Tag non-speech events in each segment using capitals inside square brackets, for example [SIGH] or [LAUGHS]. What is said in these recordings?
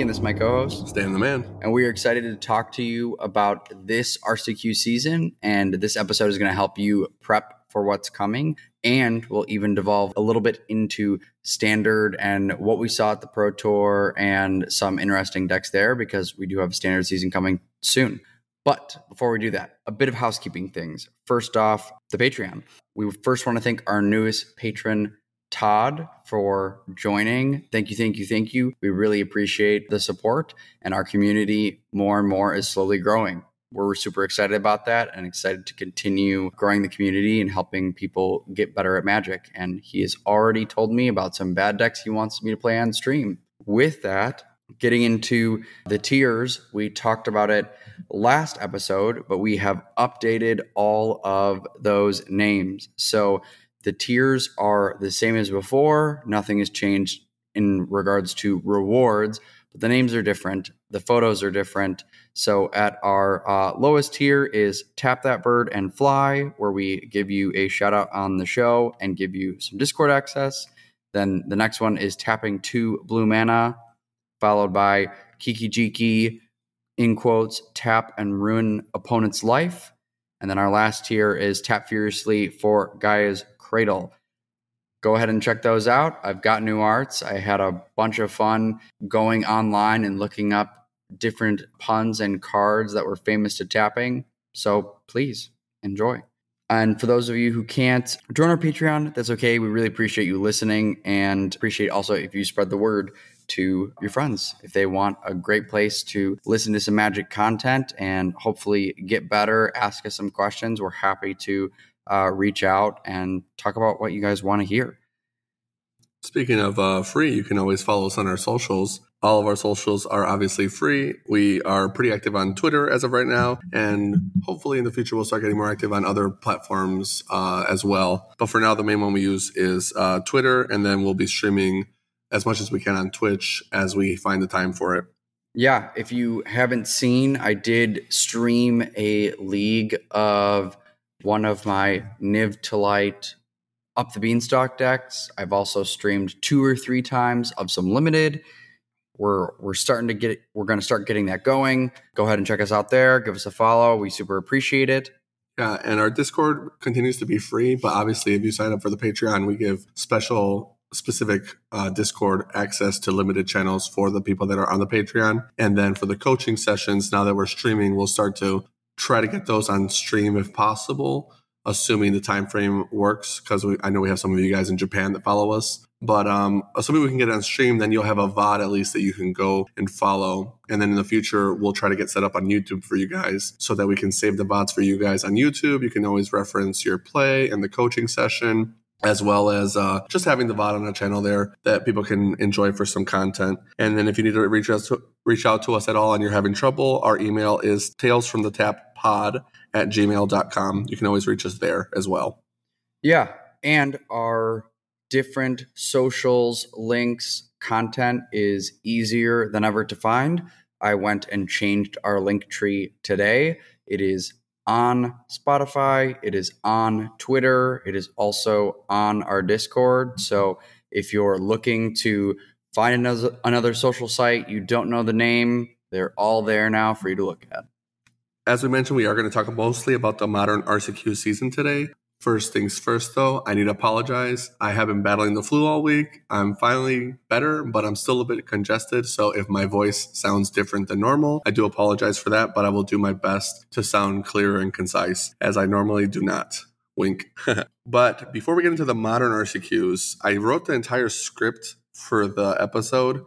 and this is my co-host. Stan the man. And we are excited to talk to you about this RCQ season. And this episode is going to help you prep for what's coming. And we'll even devolve a little bit into standard and what we saw at the Pro Tour and some interesting decks there because we do have a standard season coming soon. But before we do that, a bit of housekeeping things. First off, the Patreon. We first want to thank our newest patron, Todd, for joining. Thank you, thank you, thank you. We really appreciate the support, and our community more and more is slowly growing. We're super excited about that and excited to continue growing the community and helping people get better at Magic. And he has already told me about some bad decks he wants me to play on stream. With that, getting into the tiers, we talked about it last episode, but we have updated all of those names. So the tiers are the same as before. Nothing has changed in regards to rewards, but the names are different. The photos are different. So at our uh, lowest tier is Tap That Bird and Fly, where we give you a shout out on the show and give you some Discord access. Then the next one is Tapping Two Blue Mana, followed by Kiki Jiki, in quotes, Tap and Ruin Opponent's Life. And then our last tier is Tap Furiously for Gaia's Cradle. Go ahead and check those out. I've got new arts. I had a bunch of fun going online and looking up different puns and cards that were famous to tapping. So please enjoy. And for those of you who can't join our Patreon, that's okay. We really appreciate you listening and appreciate also if you spread the word to your friends if they want a great place to listen to some magic content and hopefully get better, ask us some questions. We're happy to uh, reach out and talk about what you guys want to hear. Speaking of uh, free, you can always follow us on our socials. All of our socials are obviously free. We are pretty active on Twitter as of right now, and hopefully in the future we'll start getting more active on other platforms uh, as well. But for now, the main one we use is uh, Twitter, and then we'll be streaming as much as we can on Twitch as we find the time for it. Yeah, if you haven't seen, I did stream a league of one of my Niv to Light up the beanstalk decks. I've also streamed two or three times of some limited. We're we're starting to get we're going to start getting that going. Go ahead and check us out there. Give us a follow. We super appreciate it. Yeah, and our Discord continues to be free, but obviously, if you sign up for the Patreon, we give special specific uh, Discord access to limited channels for the people that are on the Patreon. And then for the coaching sessions, now that we're streaming, we'll start to try to get those on stream if possible, assuming the time frame works. Because I know we have some of you guys in Japan that follow us. But um, assuming we can get on stream, then you'll have a VOD at least that you can go and follow. And then in the future, we'll try to get set up on YouTube for you guys so that we can save the VODs for you guys on YouTube. You can always reference your play and the coaching session as well as uh, just having the VOD on a channel there that people can enjoy for some content. And then if you need to reach us to, reach out to us at all and you're having trouble, our email is talesfromthetappod at gmail.com. You can always reach us there as well. Yeah. And our different socials, links, content is easier than ever to find. I went and changed our link tree today. It is on Spotify, it is on Twitter, it is also on our Discord. So if you're looking to find another, another social site, you don't know the name, they're all there now for you to look at. As we mentioned, we are going to talk mostly about the modern RCQ season today. First things first, though, I need to apologize. I have been battling the flu all week. I'm finally better, but I'm still a bit congested. So if my voice sounds different than normal, I do apologize for that, but I will do my best to sound clear and concise, as I normally do not. Wink. [LAUGHS] but before we get into the modern RCQs, I wrote the entire script for the episode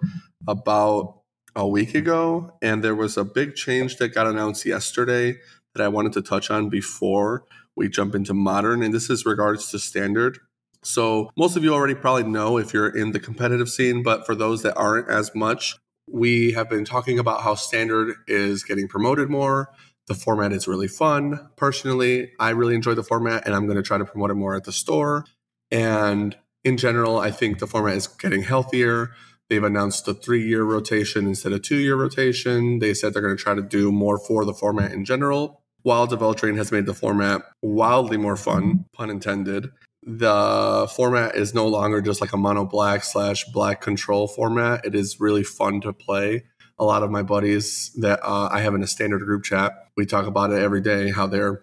about a week mm-hmm. ago, and there was a big change that got announced yesterday that I wanted to touch on before we jump into modern, and this is regards to standard. So, most of you already probably know if you're in the competitive scene, but for those that aren't as much, we have been talking about how standard is getting promoted more. The format is really fun. Personally, I really enjoy the format and I'm going to try to promote it more at the store. And in general, I think the format is getting healthier. They've announced a three year rotation instead of two year rotation. They said they're going to try to do more for the format in general. Wild of Eldraine has made the format wildly more fun, pun intended. the format is no longer just like a mono black slash black control format. It is really fun to play. A lot of my buddies that uh, I have in a standard group chat, we talk about it every day how they're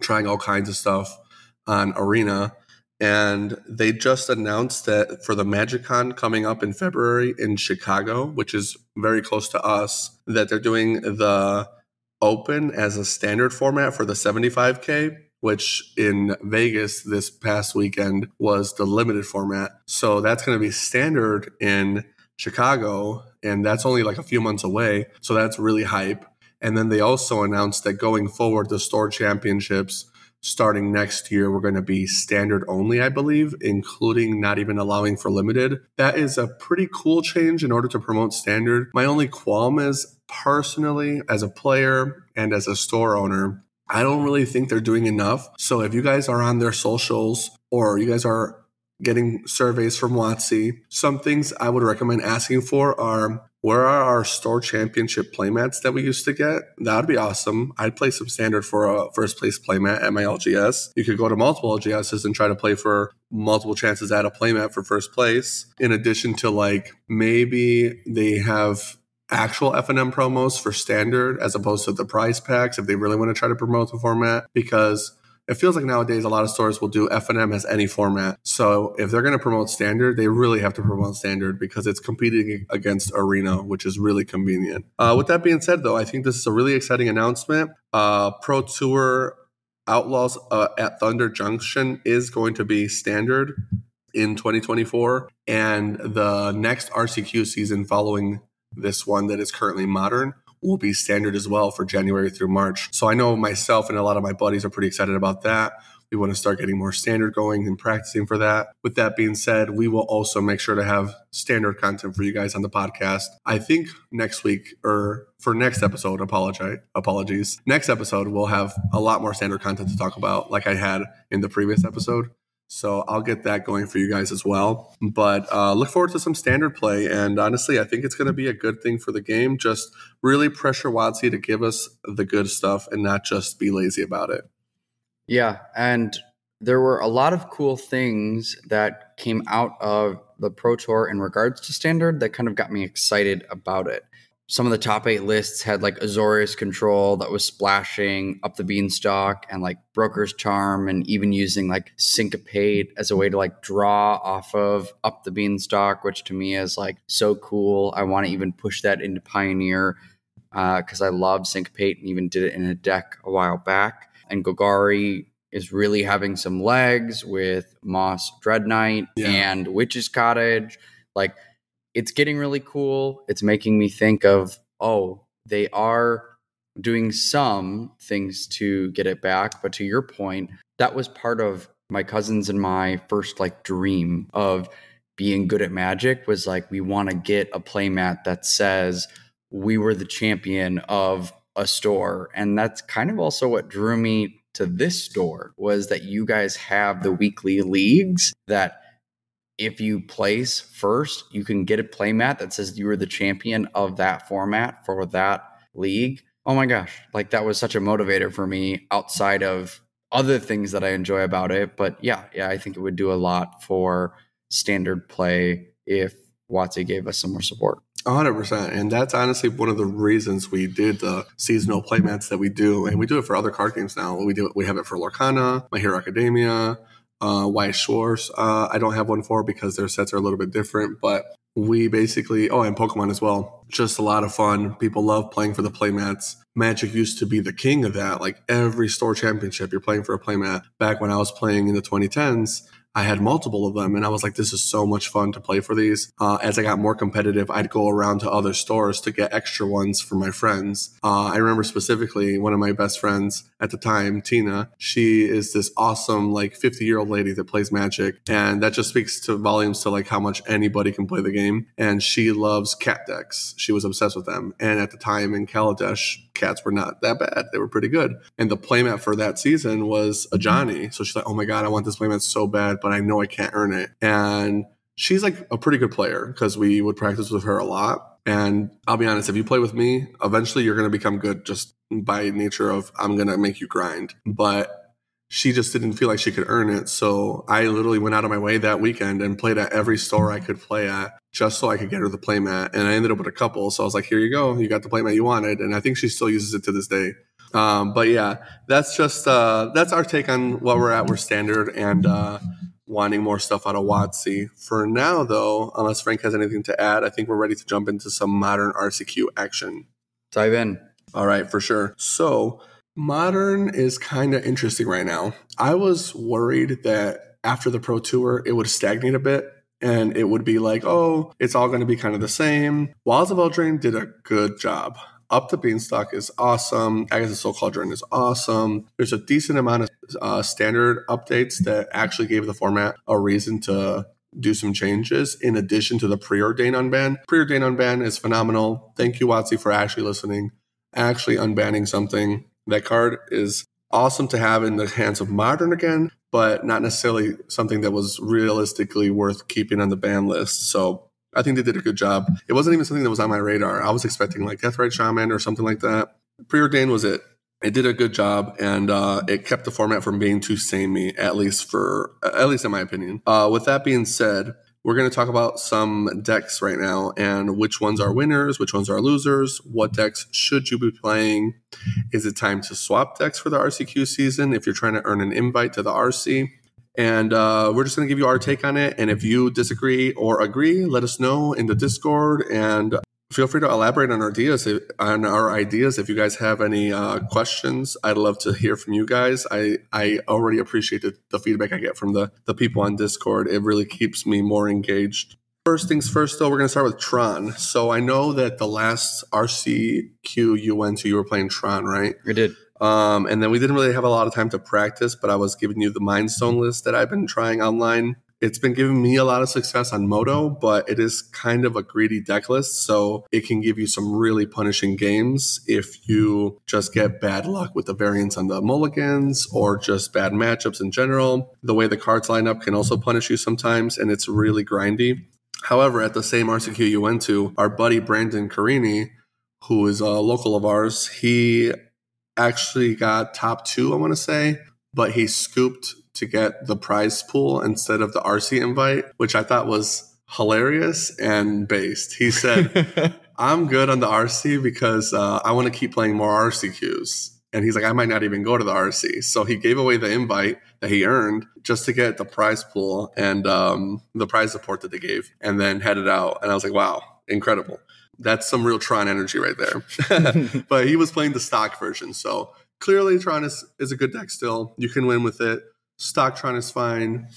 trying all kinds of stuff on Arena. And they just announced that for the MagicCon coming up in February in Chicago, which is very close to us, that they're doing the Open as a standard format for the 75K which in Vegas this past weekend was the limited format. So that's going to be standard in Chicago, and that's only like a few months away. So that's really hype. And then they also announced that going forward, the store championships starting next year, we're going to be standard only, I believe, including not even allowing for limited. That is a pretty cool change in order to promote standard. My only qualm is personally, as a player and as a store owner, I don't really think they're doing enough. So if you guys are on their socials or you guys are getting surveys from WotC, some things I would recommend asking for are where are our store championship playmats that we used to get? That would be awesome. I'd play some standard for a first place playmat at my LGS. You could go to multiple LGSs and try to play for multiple chances at a playmat for first place. In addition to like maybe they have actual FNM promos for standard as opposed to the prize packs if they really want to try to promote the format because it feels like nowadays a lot of stores will do FNM as any format. So if they're going to promote standard, they really have to promote standard because it's competing against Arena, which is really convenient. Uh, with that being said, though, I think this is a really exciting announcement. Uh, Pro Tour Outlaws uh, at Thunder Junction is going to be standard in 2024, and the next RCQ season following this one that is currently modern will be standard as well for January through March. So I know myself and a lot of my buddies are pretty excited about that. We want to start getting more standard going and practicing for that. With that being said, we will also make sure to have standard content for you guys on the podcast. I think next week or for next episode, apologize, apologies. Next episode, we'll have a lot more standard content to talk about, like I had in the previous episode. So I'll get that going for you guys as well. But uh, look forward to some standard play. And honestly, I think it's going to be a good thing for the game. Just really pressure WotC to give us the good stuff and not just be lazy about it. Yeah. And there were a lot of cool things that came out of the Pro Tour in regards to standard that kind of got me excited about it some of the top eight lists had like Azorius control that was splashing up the beanstalk and like Broker's Charm and even using like Syncopate as a way to like draw off of up the beanstalk, which to me is like so cool. I want to even push that into Pioneer because uh, I love Syncopate and even did it in a deck a while back. And Golgari is really having some legs with Moss Dread Knight yeah. and Witch's Cottage. Like, it's getting really cool. It's making me think of, oh, they are doing some things to get it back. But to your point, that was part of my cousins and my first like dream of being good at magic was like, we want to get a playmat that says we were the champion of a store. And that's kind of also what drew me to this store was that you guys have the weekly leagues that if you place first, you can get a playmat that says you were the champion of that format for that league. Oh my gosh, like that was such a motivator for me outside of other things that I enjoy about it. But yeah, yeah, I think it would do a lot for standard play if WotC gave us some more support. 100%. And that's honestly one of the reasons we did the seasonal playmats that we do. And we do it for other card games now. We do it, we have it for Lorcana, My Hero Academia, uh, Weiss Schwarz. Uh, I don't have one for because their sets are a little bit different, but we basically, oh, and Pokemon as well. Just a lot of fun. People love playing for the playmats. Magic used to be the king of that. Like every store championship, you're playing for a playmat. Back when I was playing in the 2010s, I had multiple of them, and I was like, this is so much fun to play for these. Uh, as I got more competitive, I'd go around to other stores to get extra ones for my friends. Uh, I remember specifically one of my best friends at the time, Tina. She is this awesome, like 50 year old lady that plays Magic, and that just speaks to volumes to like how much anybody can play the game. And she loves cat decks. She was obsessed with them. And at the time in Kaladesh, cats were not that bad. They were pretty good. And the playmat for that season was a Johnny. So she's like, oh my God, I want this playmat so bad, but I know I can't earn it. And she's like a pretty good player because we would practice with her a lot. And I'll be honest, if you play with me, eventually you're going to become good just by nature of I'm going to make you grind. But she just didn't feel like she could earn it. So I literally went out of my way that weekend and played at every store I could play at just so I could get her the playmat. And I ended up with a couple. So I was like, here you go. You got the playmat you wanted. And I think she still uses it to this day. Um, but yeah, that's just, uh, that's our take on what we're at. We're standard and, uh, wanting more stuff out of WotC. For now, though, unless Frank has anything to add, I think we're ready to jump into some modern RCQ action. Dive in. All right, for sure. So, modern is kind of interesting right now. I was worried that after the Pro Tour, it would stagnate a bit and it would be like, oh, it's all going to be kind of the same. Wilds of Eldraine did a good job. Up the Beanstalk is awesome. Agatha's Soul Cauldron is awesome. There's a decent amount of uh, standard updates that actually gave the format a reason to do some changes in addition to the preordain unban. Preordain unban is phenomenal. Thank you, WotC, for actually listening, actually unbanning something. That card is awesome to have in the hands of modern again, but not necessarily something that was realistically worth keeping on the ban list. So I think they did a good job. It wasn't even something that was on my radar. I was expecting like Deathrite Shaman or something like that. Preordained was it. It did a good job, and uh, it kept the format from being too samey, at least for at least in my opinion. Uh, with that being said, we're going to talk about some decks right now and which ones are winners, which ones are losers, what decks should you be playing. Is it time to swap decks for the RCQ season if you're trying to earn an invite to the RC? And uh, we're just going to give you our take on it. And if you disagree or agree, let us know in the Discord. And feel free to elaborate on our ideas. On our ideas, if you guys have any uh, questions, I'd love to hear from you guys. I I already appreciate the, the feedback I get from the the people on Discord. It really keeps me more engaged. First things first, though, we're going to start with Tron. So I know that the last RCQ you went to, you were playing Tron, right? I did. Um, and then we didn't really have a lot of time to practice, but I was giving you the Mindstone list that I've been trying online. It's been giving me a lot of success on Moto, but it is kind of a greedy deck list. So it can give you some really punishing games if you just get bad luck with the variants on the mulligans or just bad matchups in general. The way the cards line up can also punish you sometimes, and it's really grindy. However, at the same RCQ you went to, our buddy Brandon Carini, who is a local of ours, he actually got top two, I want to say, but he scooped to get the prize pool instead of the RC invite, which I thought was hilarious and based. He said, [LAUGHS] I'm good on the RC because uh, I want to keep playing more RCQs. And he's like, I might not even go to the RC. So he gave away the invite that he earned just to get the prize pool and um, the prize support that they gave and then headed out. And I was like, wow, incredible that's some real Tron energy right there. [LAUGHS] [LAUGHS] but he was playing the stock version. So clearly Tron is, is a good deck still. You can win with it. Stock Tron is fine.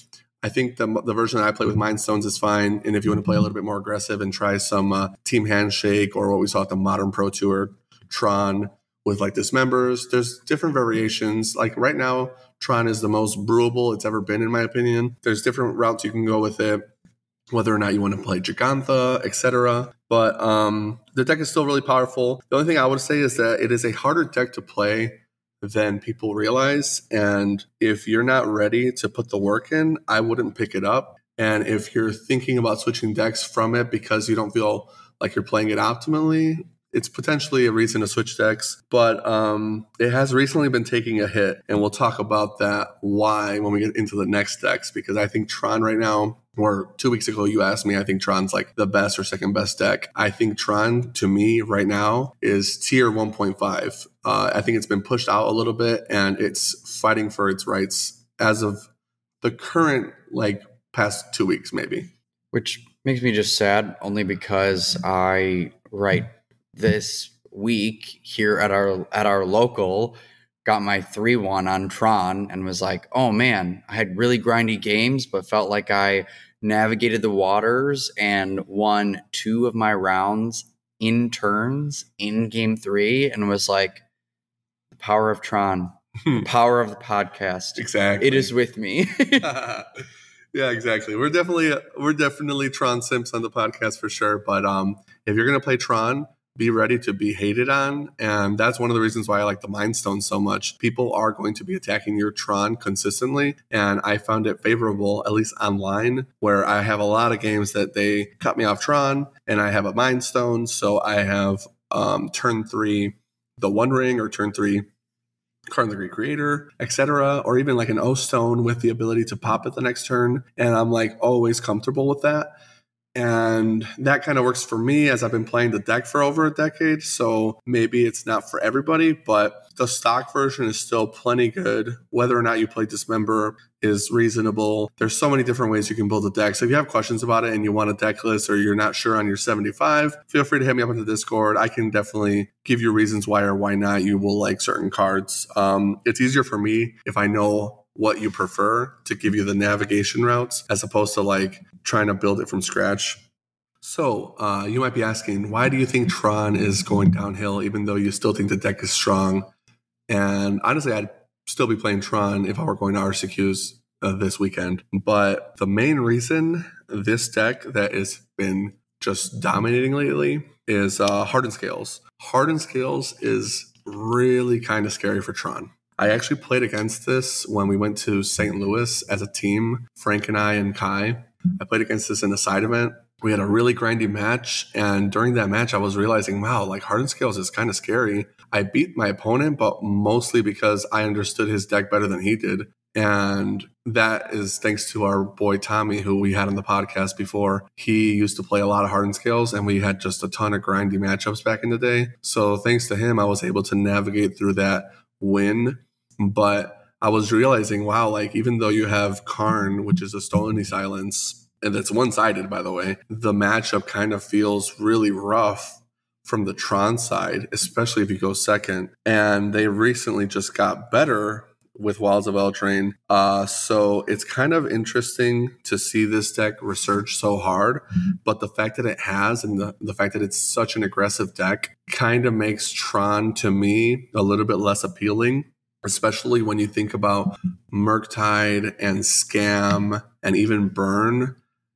I think the, the version I play with Mind Stones is fine. And if you want to play a little bit more aggressive and try some uh, Team Handshake or what we saw at the Modern Pro Tour, Tron with like dismembers, there's different variations. Like right now, Tron is the most brewable it's ever been, in my opinion. There's different routes you can go with it whether or not you want to play Jegantha, etc. But um, the deck is still really powerful. The only thing I would say is that it is a harder deck to play than people realize. And if you're not ready to put the work in, I wouldn't pick it up. And if you're thinking about switching decks from it because you don't feel like you're playing it optimally, it's potentially a reason to switch decks, but um, it has recently been taking a hit, and we'll talk about that why when we get into the next decks because I think Tron right now or two weeks ago you asked me i think tron's like the best or second best deck. I think tron to me right now is tier 1.5 uh, i think it's been pushed out a little bit and it's fighting for its rights as of the current like past two weeks maybe. Which makes me just sad only because i right this week here at our at our local got my 3 1 on Tron and was like, oh man, I had really grindy games, but felt like I navigated the waters and won two of my rounds in turns in game three and was like, the power of Tron, the power of the podcast. Exactly. It is with me. [LAUGHS] [LAUGHS] yeah, exactly. We're definitely we're definitely Tron Simps on the podcast for sure. But um if you're gonna play Tron, be ready to be hated on. And that's one of the reasons why I like the Mind Stone so much. People are going to be attacking your Tron consistently. And I found it favorable, at least online, where I have a lot of games that they cut me off Tron and I have a Mind Stone. So I have um, turn three, the One Ring, or turn three, Karn the Great Creator, etc., or even like an O Stone with the ability to pop at the next turn. And I'm like always comfortable with that. And that kind of works for me as I've been playing the deck for over a decade. So maybe it's not for everybody, but the stock version is still plenty good. Whether or not you play Dismember is reasonable. There's so many different ways you can build a deck. So if you have questions about it and you want a deck list or you're not sure on your 75, feel free to hit me up in the Discord. I can definitely give you reasons why or why not you will like certain cards. Um, it's easier for me if I know what you prefer to give you the navigation routes as opposed to like trying to build it from scratch. So uh, you might be asking, why do you think Tron is going downhill, even though you still think the deck is strong? And honestly, I'd still be playing Tron if I were going to RCQs uh, this weekend. But the main reason this deck that has been just dominating lately is uh, Hardened Scales. Hardened Scales is really kind of scary for Tron. I actually played against this when we went to St. Louis as a team, Frank and I and Kai. I played against this in a side event. We had a really grindy match, and during that match, I was realizing, wow, like Hardened Scales is kind of scary. I beat my opponent, but mostly because I understood his deck better than he did. And that is thanks to our boy Tommy, who we had on the podcast before. He used to play a lot of Hardened Scales, and we had just a ton of grindy matchups back in the day. So thanks to him, I was able to navigate through that win but I was realizing, wow, like even though you have Karn, which is a Stony Silence, and it's one sided, by the way, the matchup kind of feels really rough from the Tron side, especially if you go second. And they recently just got better with Wilds of Eldraine. Uh, so it's kind of interesting to see this deck research so hard. But the fact that it has and the, the fact that it's such an aggressive deck kind of makes Tron to me a little bit less appealing especially when you think about Murktide and Scam and even Burn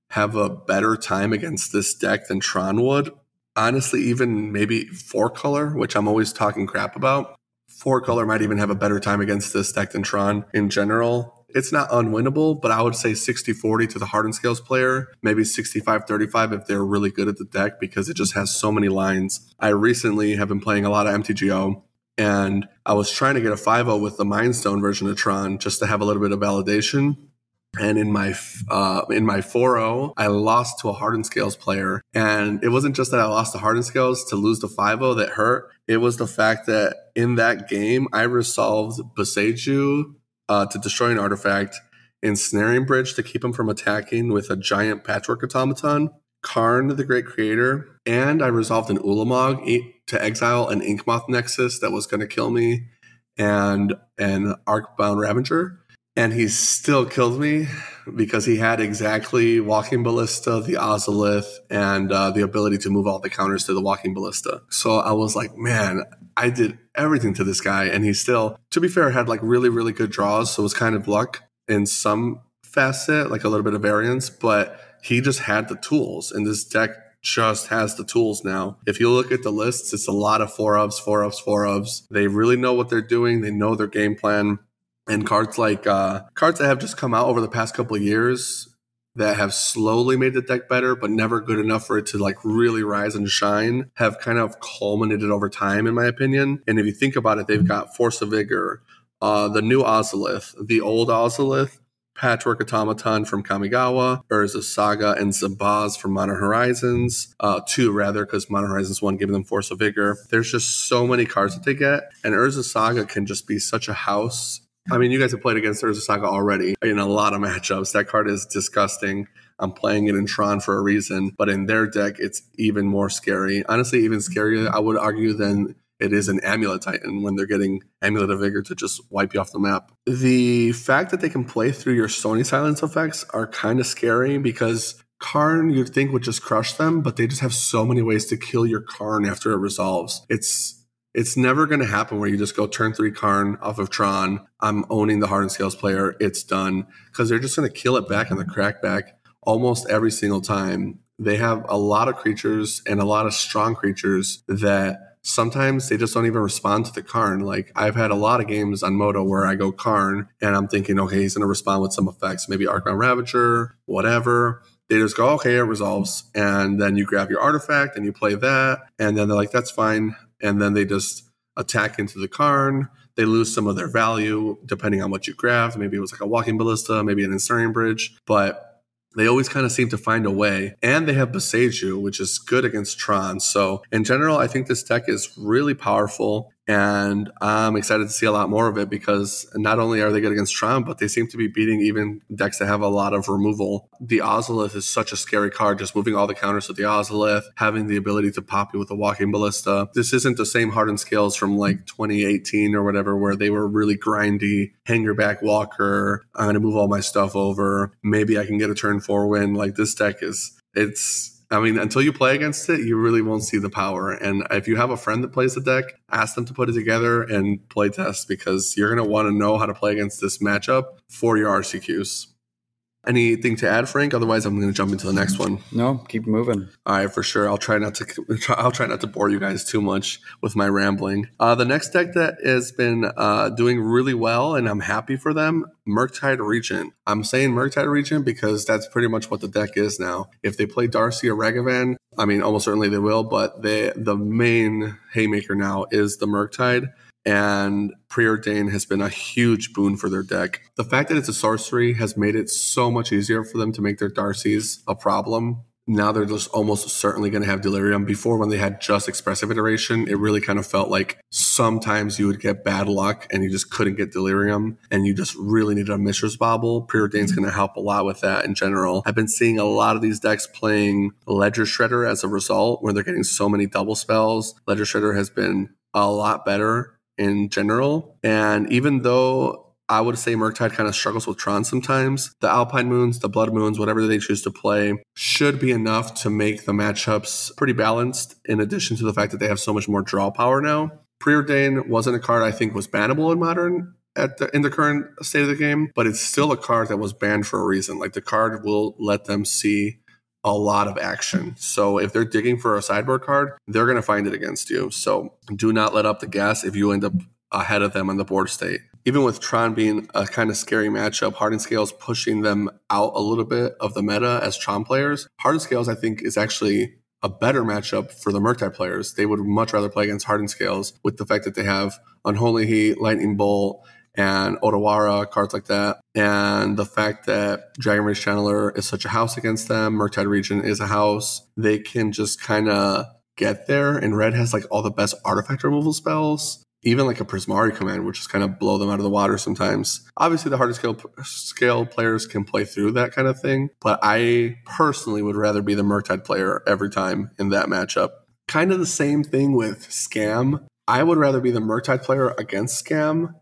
have a better time against this deck than Tron would. Honestly, even maybe four color, which I'm always talking crap about. Four color might even have a better time against this deck than Tron in general. It's not unwinnable, but I would say 60 40 to the Hardened Scales player, maybe 65 35 if they're really good at the deck because it just has so many lines. I recently have been playing a lot of MTGO and I was trying to get a 5 0 with the Mindstone version of Tron just to have a little bit of validation. And in my uh, in my 4.0, I lost to a Hardened Scales player, and it wasn't just that I lost to Hardened Scales to lose the 5.0 that hurt. It was the fact that in that game, I resolved Boseiju uh, to destroy an artifact, Ensnaring Bridge to keep him from attacking with a giant Patchwork Automaton, Karn the Great Creator, and I resolved an Ulamog to exile an Inkmoth Nexus that was going to kill me and an Arcbound Ravager. And he still killed me because he had exactly Walking Ballista, the Ozolith, and uh, the ability to move all the counters to the Walking Ballista. So I was like, man, I did everything to this guy. And he still, to be fair, had like really, really good draws. So it was kind of luck in some facet, like a little bit of variance, but he just had the tools. And this deck just has the tools now. If you look at the lists, it's a lot of four ofs, four ofs, four ofs. They really know what they're doing. They know their game plan. And cards like uh, cards that have just come out over the past couple years that have slowly made the deck better, but never good enough for it to like really rise and shine, have kind of culminated over time, in my opinion. And if you think about it, they've got Force of Vigor, uh, the new Ozolith, the old Ozolith, Patchwork Automaton from Kamigawa, Urza Saga, and Zabaz from Modern Horizons. Uh, two, rather, because Modern Horizons 1 gave them Force of Vigor. There's just so many cards that they get, and Urza Saga can just be such a house. I mean, you guys have played against Urza Saga already in a lot of matchups. That card is disgusting. I'm playing it in Tron for a reason, but in their deck, it's even more scary. Honestly, even scarier, I would argue, than it is an amulet titan when they're getting amulet of vigor to just wipe you off the map. The fact that they can play through your Stony Silence effects are kind of scary because Karn you'd think would just crush them, but they just have so many ways to kill your Karn after it resolves. It's it's never going to happen where you just go turn three Karn off of Tron. I'm owning the Hardened Scales player. It's done because they're just going to kill it back in the crackback almost every single time. They have a lot of creatures and a lot of strong creatures that sometimes they just don't even respond to the Karn. Like I've had a lot of games on Moto where I go Karn and I'm thinking, okay, he's going to respond with some effects, maybe Arcbound Ravager, whatever. They just go, okay, it resolves. And then you grab your artifact and you play that. And then they're like, that's fine. And then they just attack into the Karn. they lose some of their value depending on what you grab. Maybe it was like a walking ballista, maybe an ensnaring bridge, but they always kind of seem to find a way. And they have Boseiju, which is good against Tron. So in general, I think this deck is really powerful. And I'm excited to see a lot more of it because not only are they good against Tron, but they seem to be beating even decks that have a lot of removal. The Ozolith is such a scary card, just moving all the counters with the Ozolith, having the ability to pop you with a Walking Ballista. This isn't the same hardened scales from like 2018 or whatever, where they were really grindy, Hangarback Walker, I'm to move all my stuff over. Maybe I can get a turn four win. Like this deck is, it's I mean, until you play against it, you really won't see the power. And if you have a friend that plays the deck, ask them to put it together and play test because you're going to want to know how to play against this matchup for your RCQs. Anything to add, Frank? Otherwise, I'm going to jump into the next one. No, keep moving. All right, for sure. I'll try not to. [LAUGHS] I'll try not to bore you guys too much with my rambling. Uh, the next deck that has been uh, doing really well, and I'm happy for them. Murktide Regent. I'm saying Murktide Regent because that's pretty much what the deck is now. If they play Darcy or Ragavan, I mean, almost certainly they will. But they the main haymaker now is the Murktide and Preordain has been a huge boon for their deck. The fact that it's a sorcery has made it so much easier for them to make their Darcy's a problem. Now they're just almost certainly going to have Delirium. Before, when they had just Expressive Iteration, it really kind of felt like sometimes you would get bad luck and you just couldn't get Delirium and you just really needed a Mishra's Bauble. Preordain's mm-hmm. going to help a lot with that in general. I've been seeing a lot of these decks playing Ledger Shredder as a result, where they're getting so many double spells. Ledger Shredder has been a lot better in general. And even though I would say Murktide kind of struggles with Tron sometimes. The Alpine Moons, the Blood Moons, whatever they choose to play, should be enough to make the matchups pretty balanced, in addition to the fact that they have so much more draw power now. Preordain wasn't a card I think was bannable in Modern at the, in the current state of the game, but it's still a card that was banned for a reason. Like the card will let them see a lot of action. So if they're digging for a sideboard card, they're going to find it against you. So do not let up the gas if you end up ahead of them on the board state. Even with Tron being a kind of scary matchup, Hardened Scales pushing them out a little bit of the meta as Tron players. Hardened Scales, I think, is actually a better matchup for the Murktide players. They would much rather play against Hardened Scales with the fact that they have Unholy Heat, Lightning Bolt, and Otawara, cards like that. And the fact that Dragon Rage Channeler is such a house against them, Murktide Regent is a house, they can just kind of get there. And Red has like all the best artifact removal spells. Even like a Prismari command, which just kind of blow them out of the water sometimes. Obviously, the harder scale scale players can play through that kind of thing, but I personally would rather be the Murktide player every time in that matchup. Kind of the same thing with Scam. I would rather be the Murktide player against Scam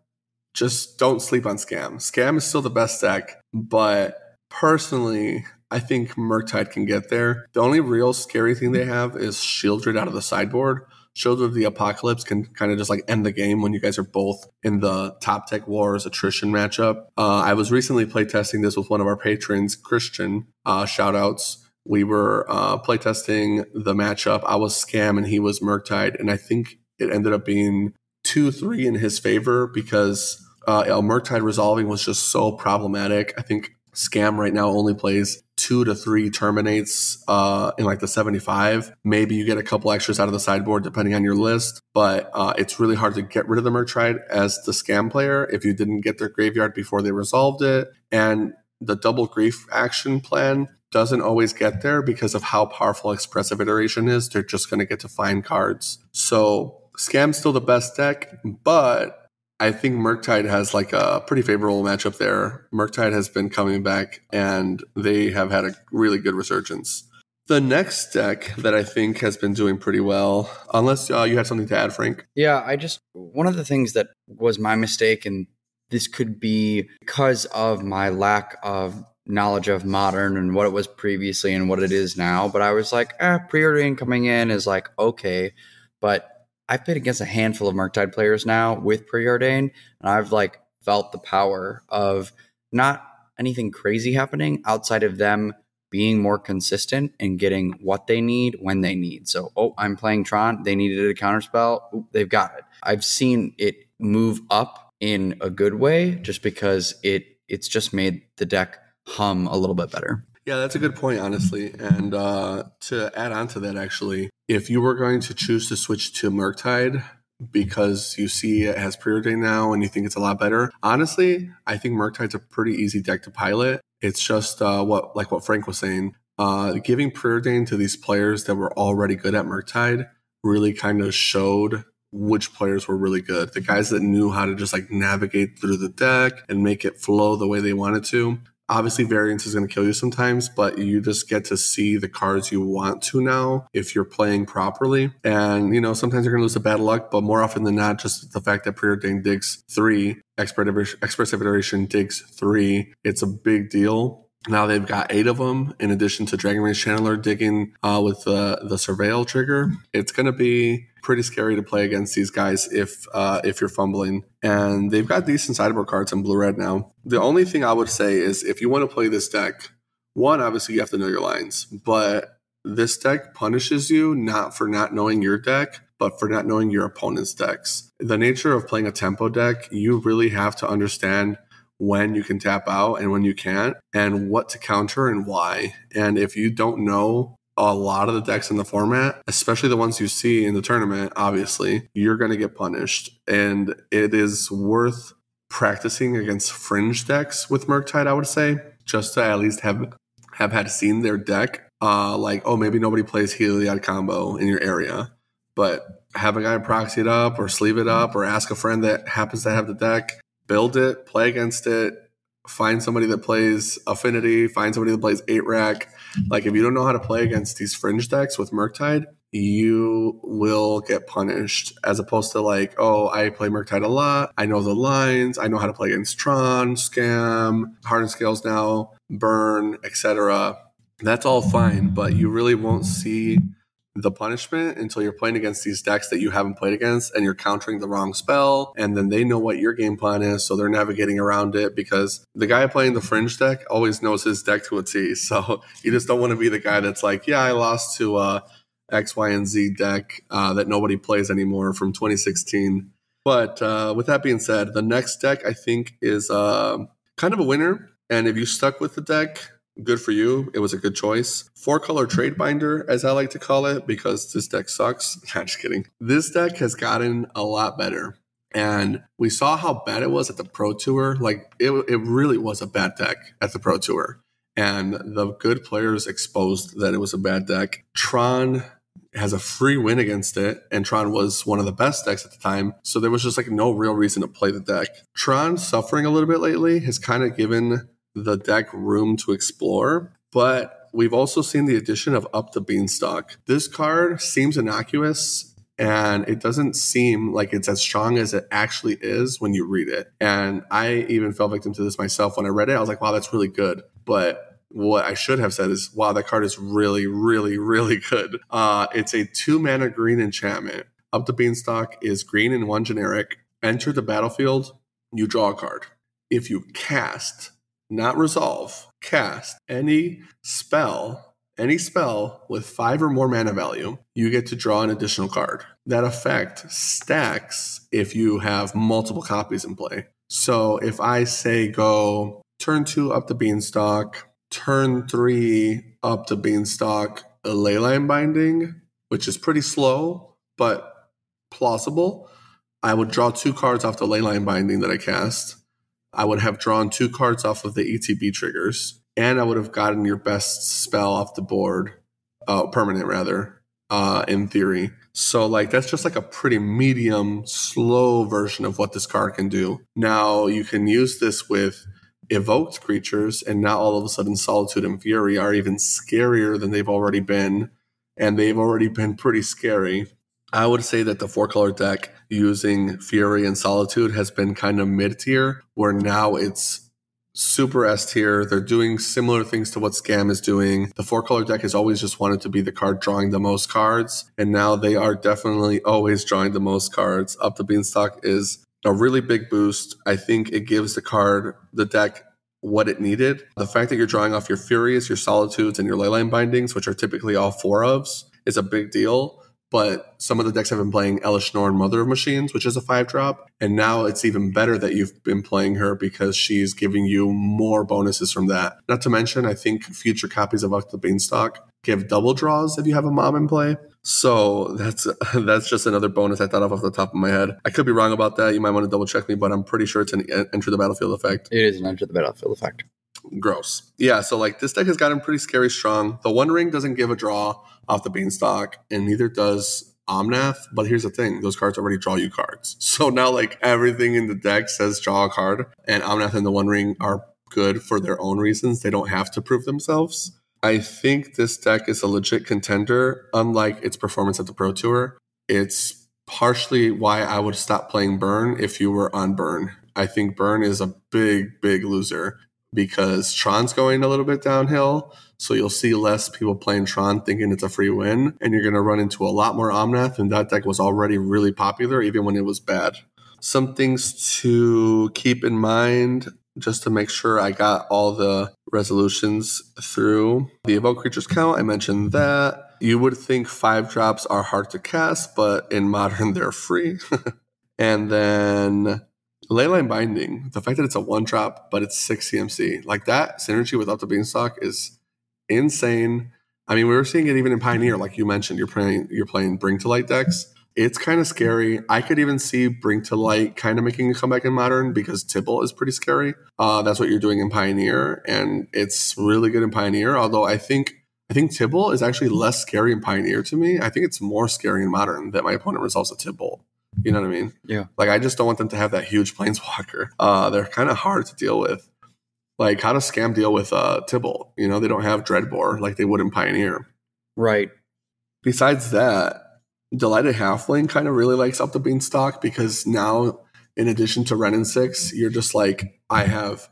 just don't sleep on Scam. Scam is still the best deck, but personally, I think Murktide can get there. The only real scary thing they have is Sheoldred out of the sideboard. Sheoldred of the Apocalypse can kind of just like end the game when you guys are both in the top tech wars attrition matchup. Uh, I was recently playtesting this with one of our patrons, Christian. Uh, shout outs. We were uh, playtesting the matchup. I was Scam and he was Murktide, and I think it ended up being 2 3 in his favor because uh, Murktide resolving was just so problematic. I think Scam right now only plays two to three terminates uh, in like the 75. Maybe you get a couple extras out of the sideboard depending on your list, but uh, it's really hard to get rid of the Murktide as the Scam player if you didn't get their graveyard before they resolved it. And the double grief action plan doesn't always get there because of how powerful expressive iteration is. They're just going to get to find cards. So Scam's still the best deck, but I think Murktide has like a pretty favorable matchup there. Murktide has been coming back and they have had a really good resurgence. The next deck that I think has been doing pretty well, unless uh, you had something to add, Frank. Yeah, I just, one of the things that was my mistake, and this could be because of my lack of knowledge of modern and what it was previously and what it is now, but I was like, eh, preordain coming in is like, okay. But I've played against a handful of Murktide players now with Preordain, and I've like felt the power of not anything crazy happening outside of them being more consistent and getting what they need when they need. So, oh, I'm playing Tron. They needed a counterspell. Ooh, they've got it. I've seen it move up in a good way just because it it's just made the deck hum a little bit better. Yeah, that's a good point, honestly. And uh, to add on to that, actually, if you were going to choose to switch to Murktide, because you see it has preordained now and you think it's a lot better. Honestly, I think Murktide's a pretty easy deck to pilot. It's just uh, what like what Frank was saying. Uh, giving preordained to these players that were already good at Murktide really kind of showed which players were really good. The guys that knew how to just like navigate through the deck and make it flow the way they wanted to. Obviously, variance is going to kill you sometimes, but you just get to see the cards you want to now if you're playing properly. And, you know, sometimes you're going to lose a bad luck, but more often than not, just the fact that preordained digs three, expert expressive iteration digs three, it's a big deal now they've got eight of them in addition to Dragon Rage Channeler digging uh, with the the Surveil trigger. It's going to be pretty scary to play against these guys if uh, if you're fumbling. And they've got decent sideboard cards in blue red now. The only thing I would say is if you want to play this deck, one obviously you have to know your lines, but this deck punishes you not for not knowing your deck, but for not knowing your opponent's decks. The nature of playing a tempo deck, you really have to understand when you can tap out and when you can't, and what to counter and why. And if you don't know a lot of the decks in the format, especially the ones you see in the tournament, obviously, you're going to get punished. And it is worth practicing against fringe decks with Murktide, I would say, just to at least have have had seen their deck. Uh, like, oh, maybe nobody plays Heliod combo in your area, but have a guy proxy it up or sleeve it up or ask a friend that happens to have the deck build it, play against it, find somebody that plays Affinity, find somebody that plays 8 rack. Like if you don't know how to play against these fringe decks with Murktide, you will get punished as opposed to like, oh, I play Murktide a lot. I know the lines. I know how to play against Tron, Scam, Hardened Scales now, Burn, etc. That's all fine, but you really won't see the punishment until you're playing against these decks that you haven't played against and you're countering the wrong spell. And then they know what your game plan is. So they're navigating around it because the guy playing the fringe deck always knows his deck to a T. [LAUGHS] So you just don't want to be the guy that's like, yeah, I lost to uh, X, Y, and Z deck uh, that nobody plays anymore from 2016. But uh, with that being said, the next deck I think is uh, kind of a winner. And if you stuck with the deck, good for you. It was a good choice. Four color trade binder, as I like to call it, because this deck sucks. [LAUGHS] Not just kidding. This deck has gotten a lot better. And we saw how bad it was at the Pro Tour. Like it, it really was a bad deck at the Pro Tour. And the good players exposed that it was a bad deck. Tron has a free win against it, and Tron was one of the best decks at the time. So there was just like no real reason to play the deck. Tron suffering a little bit lately has kind of given the deck room to explore, but we've also seen the addition of Up the Beanstalk. This card seems innocuous and it doesn't seem like it's as strong as it actually is when you read it. And I even fell victim to this myself when I read it. I was like, wow, that's really good. But what I should have said is, wow, that card is really, really, really good. Uh, it's a two mana green enchantment. Up the Beanstalk is green and one generic. Enter the battlefield, you draw a card. If you cast not resolve, cast any spell, any spell with five or more mana value, you get to draw an additional card. That effect stacks if you have multiple copies in play. So if I say go turn two up the beanstalk, turn three up the beanstalk, a leyline binding, which is pretty slow but plausible. I would draw two cards off the leyline binding that I cast. I would have drawn two cards off of the ETB triggers, and I would have gotten your best spell off the board, uh, permanent rather, uh, in theory. So like that's just like a pretty medium, slow version of what this card can do. Now you can use this with evoked creatures, and now all of a sudden Solitude and Fury are even scarier than they've already been, and they've already been pretty scary. I would say that the four color deck using Fury and Solitude has been kind of mid tier, where now it's super S tier. They're doing similar things to what Scam is doing. The four color deck has always just wanted to be the card drawing the most cards, and now they are definitely always drawing the most cards. Up the Beanstalk is a really big boost. I think it gives the card, the deck, what it needed. The fact that you're drawing off your Furies, your Solitudes, and your Leyline bindings, which are typically all four ofs, is a big deal but some of the decks have been playing Elesh Norn Mother of Machines, which is a five drop. And now it's even better that you've been playing her because she's giving you more bonuses from that. Not to mention, I think future copies of Up the Beanstalk give double draws if you have a mom in play. So that's [LAUGHS] that's just another bonus I thought of off the top of my head. I could be wrong about that. You might want to double check me, but I'm pretty sure it's an enter the battlefield effect. It is an enter the battlefield effect. Gross. Yeah, so like this deck has gotten pretty scary strong. The One Ring doesn't give a draw off the Beanstalk, and neither does Omnath. But here's the thing: those cards already draw you cards. [LAUGHS] So now like everything in the deck says draw a card, and Omnath and the One Ring are good for their own reasons. They don't have to prove themselves. I think this deck is a legit contender, unlike its performance at the Pro Tour. It's partially why I would stop playing Burn if you were on Burn. I think Burn is a big, big loser because Tron's going a little bit downhill. So you'll see less people playing Tron thinking it's a free win, and you're going to run into a lot more Omnath, and that deck was already really popular even when it was bad. Some things to keep in mind just to make sure I got all the resolutions through. The evoke creatures count, I mentioned that. You would think five drops are hard to cast, but in [LAUGHS] modern they're free. [LAUGHS] and then Leyline Binding, the fact that it's a one drop, but it's six CMC, like that synergy without the Beanstalk is insane. I mean, we were seeing it even in Pioneer, like you mentioned. You're playing, you're playing Bring to Light decks. It's kind of scary. I could even see Bring to Light kind of making a comeback in Modern because Tibble is pretty scary. Uh, that's what you're doing in Pioneer, and it's really good in Pioneer. Although I think I think Tibble is actually less scary in Pioneer to me. I think it's more scary in Modern that my opponent resolves a Tibble. You know what I mean? Yeah. Like I just don't want them to have that huge planeswalker. Uh, they're kind of hard to deal with. Like how does Scam deal with uh, Tibble? You know, they don't have Dreadbore like they would in Pioneer. Right. Besides that, Delighted Halfling kind of really likes up the beanstalk because now, in addition to Wrenn and Six, you're just like, I have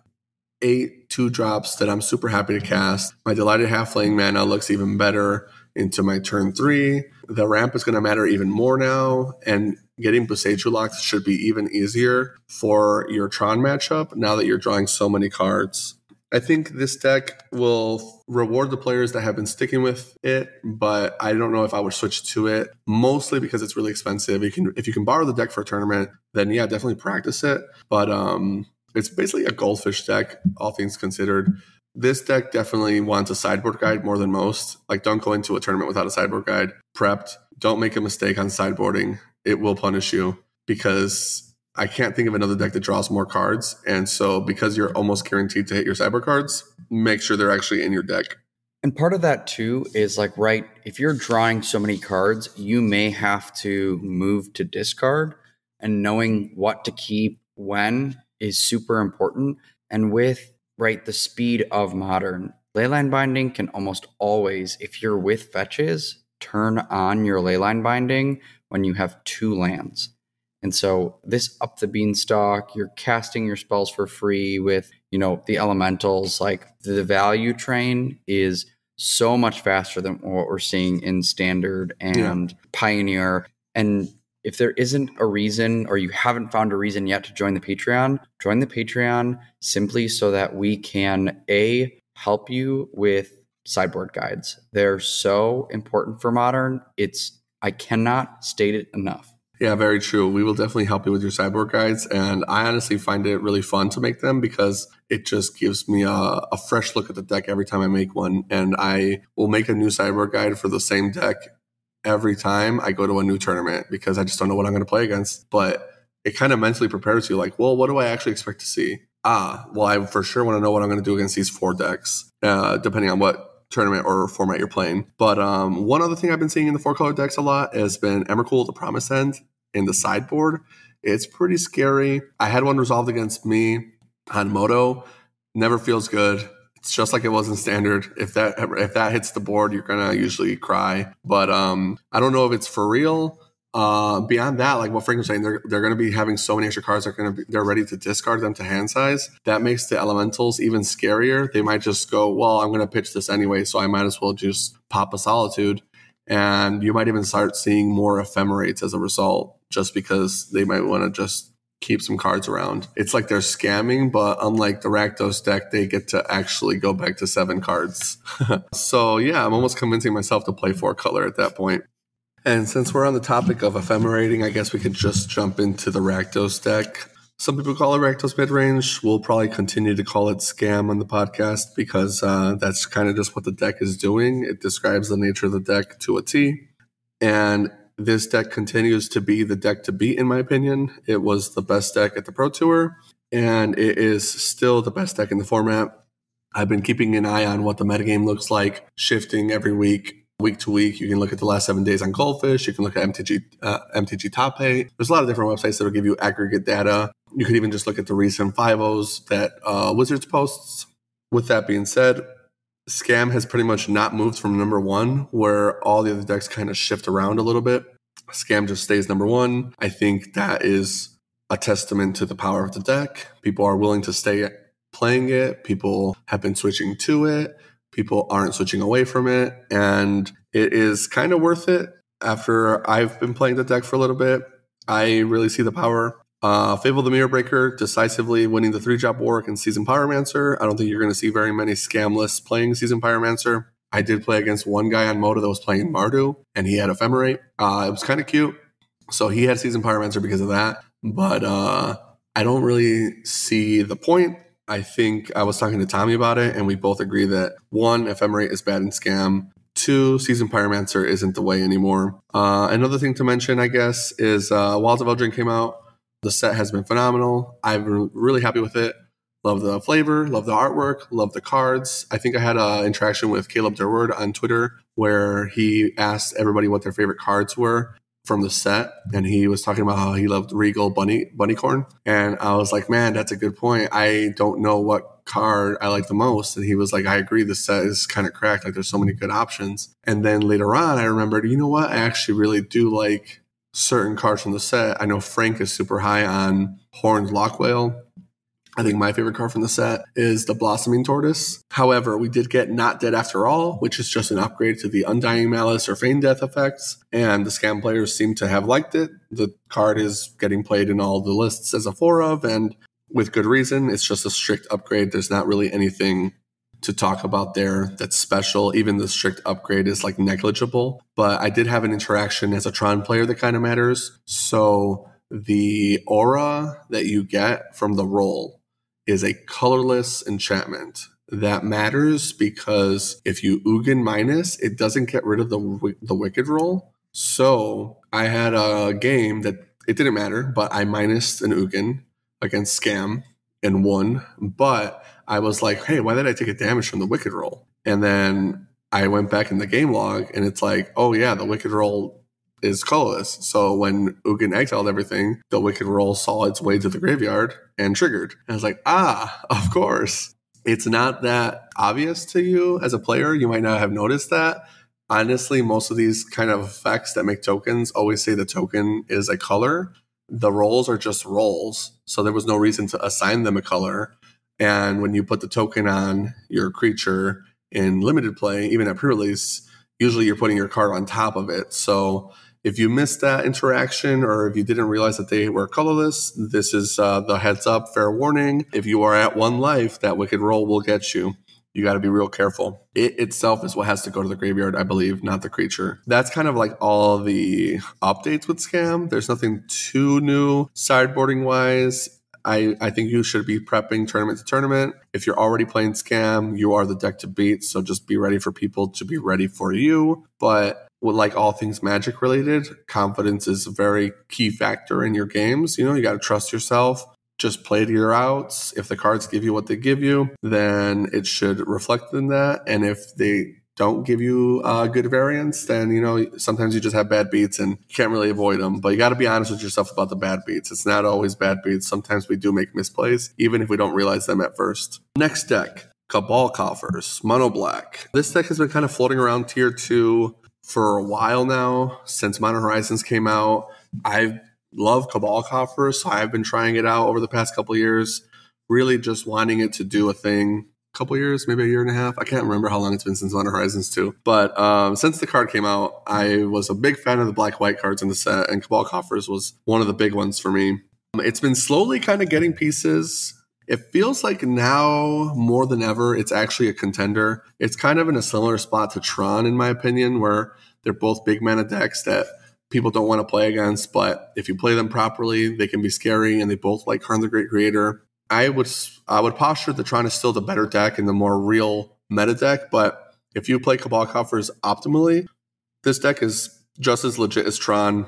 eight two drops that I'm super happy to cast. My Delighted Halfling mana looks even better into my turn three. The ramp is going to matter even more now, and getting Boseiju locked should be even easier for your Tron matchup now that you're drawing so many cards. I think this deck will reward the players that have been sticking with it, but I don't know if I would switch to it. Mostly because it's really expensive. You can if you can borrow the deck for a tournament, then yeah, definitely practice it. But um, it's basically a goldfish deck, all things considered. This deck definitely wants a sideboard guide more than most. Like, don't go into a tournament without a sideboard guide prepped. Don't make a mistake on sideboarding. It will punish you because I can't think of another deck that draws more cards. And so, because you're almost guaranteed to hit your cyber cards, make sure they're actually in your deck. And part of that too is like, right, if you're drawing so many cards, you may have to move to discard, and knowing what to keep when is super important. And with, right, the speed of modern, leyline binding can almost always, if you're with fetches, turn on your leyline binding when you have two lands. And so this up the beanstalk, you're casting your spells for free with, you know, the elementals. Like the value train is so much faster than what we're seeing in standard and yeah. pioneer. And if there isn't a reason or you haven't found a reason yet to join the Patreon, join the Patreon simply so that we can a help you with sideboard guides. They're so important for modern. It's I cannot state it enough. Yeah, very true. We will definitely help you with your sideboard guides. And I honestly find it really fun to make them because it just gives me a, a, fresh look at the deck every time I make one. And I will make a new sideboard guide for the same deck every time I go to a new tournament because I just don't know what I'm going to play against. But it kind of mentally prepares you like, well, what do I actually expect to see? Ah, well, I for sure want to know what I'm going to do against these four decks, uh, depending on what tournament or format you're playing. But um, one other thing I've been seeing in the four color decks a lot has been Emrakul, the Promise End, in the sideboard. It's pretty scary. I had one resolved against me on Moto. Never feels good. It's just like it was in standard. If that if that hits the board, you're gonna usually cry. But um, I don't know if it's for real. Uh, beyond that, like what Frank was saying, they're they're going to be having so many extra cards. They're going to be they're ready to discard them to hand size. That makes the elementals even scarier. They might just go, well, I'm going to pitch this anyway, so I might as well just pop a solitude. And you might even start seeing more ephemerates as a result, just because they might want to just keep some cards around. It's like they're scamming, but unlike the Rakdos deck, they get to actually go back to seven cards. [LAUGHS] so yeah, I'm almost convincing myself to play four color at that point. And since we're on the topic of ephemerating, I guess we could just jump into the Rakdos deck. Some people call it Rakdos mid range. We'll probably continue to call it scam on the podcast because uh, that's kind of just what the deck is doing. It describes the nature of the deck to a T. And this deck continues to be the deck to beat, in my opinion. It was the best deck at the Pro Tour, and it is still the best deck in the format. I've been keeping an eye on what the metagame looks like, shifting every week, week to week. You can look at the last seven days on Goldfish. You can look at MTG, uh, MTG Top 8. There's a lot of different websites that will give you aggregate data. You could even just look at the recent 5.0s that uh, Wizards posts. With that being said, Scam has pretty much not moved from number one, where all the other decks kind of shift around a little bit. Scam just stays number one. I think that is a testament to the power of the deck. People are willing to stay playing it, people have been switching to it, people aren't switching away from it, and it is kind of worth it. After I've been playing the deck for a little bit, I really see the power. Uh, Fable the Mirror Breaker decisively winning the three drop war against Season Pyromancer. I don't think you're going to see very many scamless playing Season Pyromancer. I did play against one guy on Moto that was playing Mardu, and he had Ephemerate. Uh, it was kind of cute. So he had Season Pyromancer because of that. But uh, I don't really see the point. I think I was talking to Tommy about it, and we both agree that one, Ephemerate is bad in scam. Two, Season Pyromancer isn't the way anymore. Uh, another thing to mention, I guess, is uh, Wilds of Eldraine came out the set has been phenomenal. I've been really happy with it. Love the flavor, love the artwork, love the cards. I think I had an interaction with Caleb Durward on Twitter where he asked everybody what their favorite cards were from the set, and he was talking about how he loved Regal Bunny Bunnicorn, and I was like, man, that's a good point. I don't know what card I like the most, and he was like, I agree, the set is kind of cracked. Like, there's so many good options. And then later on, I remembered, you know what? I actually really do like certain cards from the set. I know Frank is super high on Horned Loch-Whale. I think my favorite card from the set is the Blossoming Tortoise. However, we did get Not Dead After All, which is just an upgrade to the Undying Malice or Feign Death effects, and the scam players seem to have liked it. The card is getting played in all the lists as a four of, and with good reason. It's just a strict upgrade. There's not really anything to talk about there that's special. Even the strict upgrade is like negligible. But I did have an interaction as a Tron player that kind of matters. So the aura that you get from the role is a colorless enchantment. That matters because if you Ugin minus, it doesn't get rid of the the wicked role. So I had a game that it didn't matter, but I minused an Ugin against Scam and won. But I was like, hey, why did I take a damage from the wicked role? And then I went back in the game log and it's like, oh yeah, the wicked role is colorless. So when Ugin exiled everything, the wicked role saw its way to the graveyard and triggered. And I was like, ah, [LAUGHS] of course. It's not that obvious to you as a player. You might not have noticed that. Honestly, most of these kind of effects that make tokens always say the token is a color. The roles are just roles. So there was no reason to assign them a color. And when you put the token on your creature in limited play, even at pre release, usually you're putting your card on top of it. So if you missed that interaction or if you didn't realize that they were colorless, this is uh, the heads up, fair warning. If you are at one life, that wicked role will get you. You got to be real careful. It itself is what has to go to the graveyard, I believe, not the creature. That's kind of like all the updates with Scam. There's nothing too new sideboarding wise. I, I think you should be prepping tournament to tournament. If you're already playing Scam, you are the deck to beat. So just be ready for people to be ready for you. But with like all things magic related, confidence is a very key factor in your games. You know, you got to trust yourself. Just play to your outs. If the cards give you what they give you, then it should reflect in that. And if they don't give you uh, good variants, then you know sometimes you just have bad beats and you can't really avoid them. But you got to be honest with yourself about the bad beats. It's not always bad beats. Sometimes we do make misplays, even if we don't realize them at first. Next deck, Cabal Coffers, Mono Black. This deck has been kind of floating around tier two for a while now since Modern Horizons came out. I love Cabal Coffers, so I've been trying it out over the past couple years. Really, just wanting it to do a thing couple years, maybe a year and a half. I can't remember how long it's been since Modern Horizons 2. But um, since the card came out, I was a big fan of the black white cards in the set, and Cabal Coffers was one of the big ones for me. It's been slowly kind of getting pieces. It feels like now more than ever, it's actually a contender. It's kind of in a similar spot to Tron, in my opinion, where They're both big mana decks that people don't want to play against, but if you play them properly, they can be scary, and they both like Karn the Great Creator. I would I would posture that Tron is still the better deck and the more real meta deck, but if you play Cabal Coffers optimally, this deck is just as legit as Tron.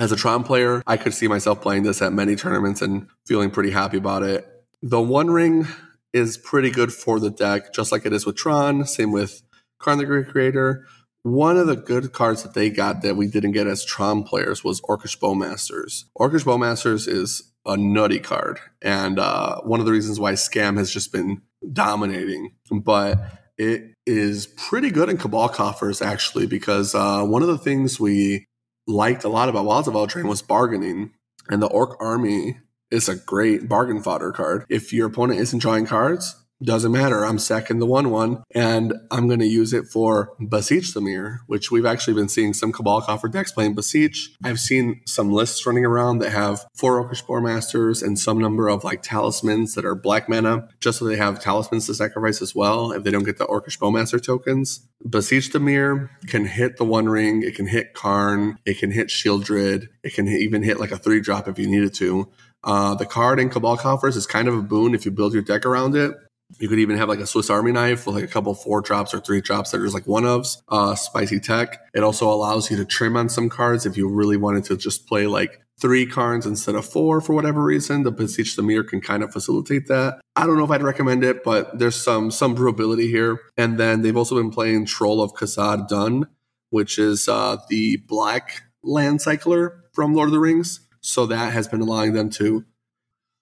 As a Tron player, I could see myself playing this at many tournaments and feeling pretty happy about it. The One Ring is pretty good for the deck, just like it is with Tron. Same with Karn the Great Creator. One of the good cards that they got that we didn't get as Tron players was Orcish Bowmasters. Orcish Bowmasters is a nutty card, and uh, one of the reasons why Scam has just been dominating. But it is pretty good in Cabal Coffers, actually, because uh, one of the things we liked a lot about Wilds of Eldraine was bargaining. And the Orc Army is a great bargain fodder card. If your opponent isn't drawing cards, doesn't matter. I'm second the one one, and I'm going to use it for Beseech the Mirror, which we've actually been seeing some Cabal Coffer decks playing Beseech. I've seen some lists running around that have four Orcish Bowmasters and some number of like talismans that are black mana, just so they have talismans to sacrifice as well if they don't get the Orcish Bowmaster tokens. Beseech the Mirror can hit the One Ring, it can hit Karn, it can hit Sheoldred, it can even hit like a three drop if you needed to. Uh, the card in Cabal Coffers is kind of a boon if you build your deck around it you could even have like a Swiss Army knife with like a couple four drops or three drops that are just like one ofs. Uh, spicy tech. It also allows you to trim on some cards if you really wanted to just play like three cards instead of four for whatever reason. The Beseech the Mirror can kind of facilitate that. I don't know if I'd recommend it, but there's some some brewability here. And then they've also been playing Troll of Khazad-dûm, which is uh, the black land cycler from Lord of the Rings. So that has been allowing them to.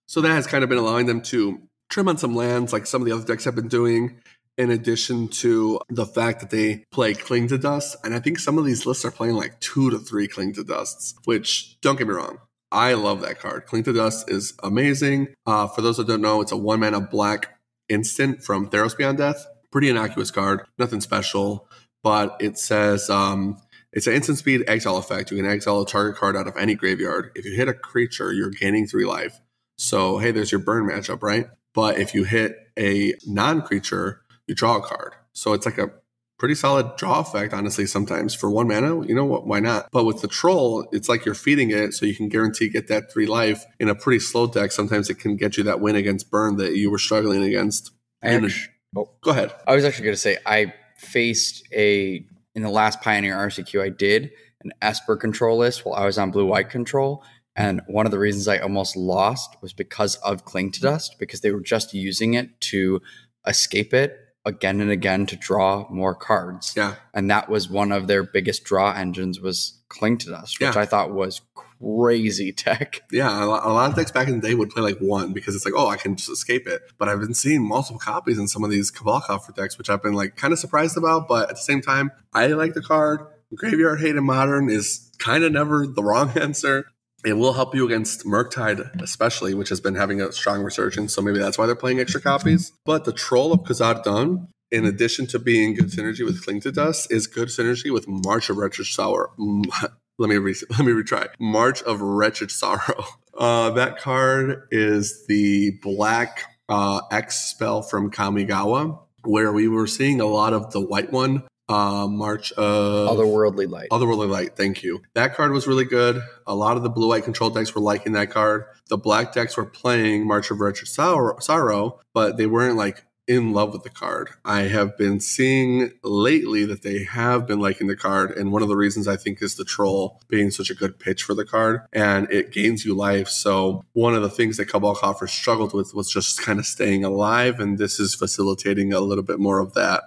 So that has kind of been allowing them to trim on some lands like some of the other decks have been doing, in addition to the fact that they play Cling to Dust. And I think some of these lists are playing like two to three Cling to Dusts, which don't get me wrong. I love that card. Cling to Dust is amazing. Uh, for those that don't know, it's a one mana black instant from Theros Beyond Death. Pretty innocuous card, nothing special, but it says um, it's an instant speed exile effect. You can exile a target card out of any graveyard. If you hit a creature, you're gaining three life. So, hey, there's your burn matchup, right? But if you hit a non creature, you draw a card. So it's like a pretty solid draw effect, honestly, sometimes for one mana. You know what? Why not? But with the troll, it's like you're feeding it so you can guarantee get that three life in a pretty slow deck. Sometimes it can get you that win against burn that you were struggling against. Actually, oh, go ahead. I was actually going to say, I faced a, in the last Pioneer RCQ I did, an Esper control list while I was on blue white control. And one of the reasons I almost lost was because of Cling to Dust, because they were just using it to escape it again and again to draw more cards. Yeah. And that was one of their biggest draw engines was Cling to Dust, which Yeah. I thought was crazy tech. Yeah, a lot, of decks back in the day would play like one because it's like, oh, I can just escape it. But I've been seeing multiple copies in some of these Cabal Coffer decks, which I've been like kind of surprised about. But at the same time, I like the card. Graveyard Hate in Modern is kind of never the [LAUGHS] wrong answer. It will help you against Murktide, especially, which has been having a strong resurgence. So maybe that's why they're playing extra copies. But the Troll of Khazad-dûm, in addition to being good synergy with Cling to Dust, is good synergy with March of Wretched Sour. Mm, [LAUGHS] Let me re- [LAUGHS] let me retry. March of Wretched Sorrow. [LAUGHS] Uh, that card is the black uh, X spell from Kamigawa, where we were seeing a lot of the white one. Uh, March of Otherworldly light. Otherworldly Light, thank you. That card was really good. A lot of the blue white control decks were liking that card. The black decks were playing March of Wretched Sorrow, Sorrow, but they weren't like in love with the card. I have been seeing lately that they have been liking the card, and one of the reasons I think is the troll being such a good pitch for the card, and it gains you life. So one of the things that Cabal Coffer struggled with was just kind of staying alive, and this is facilitating a little bit more of that.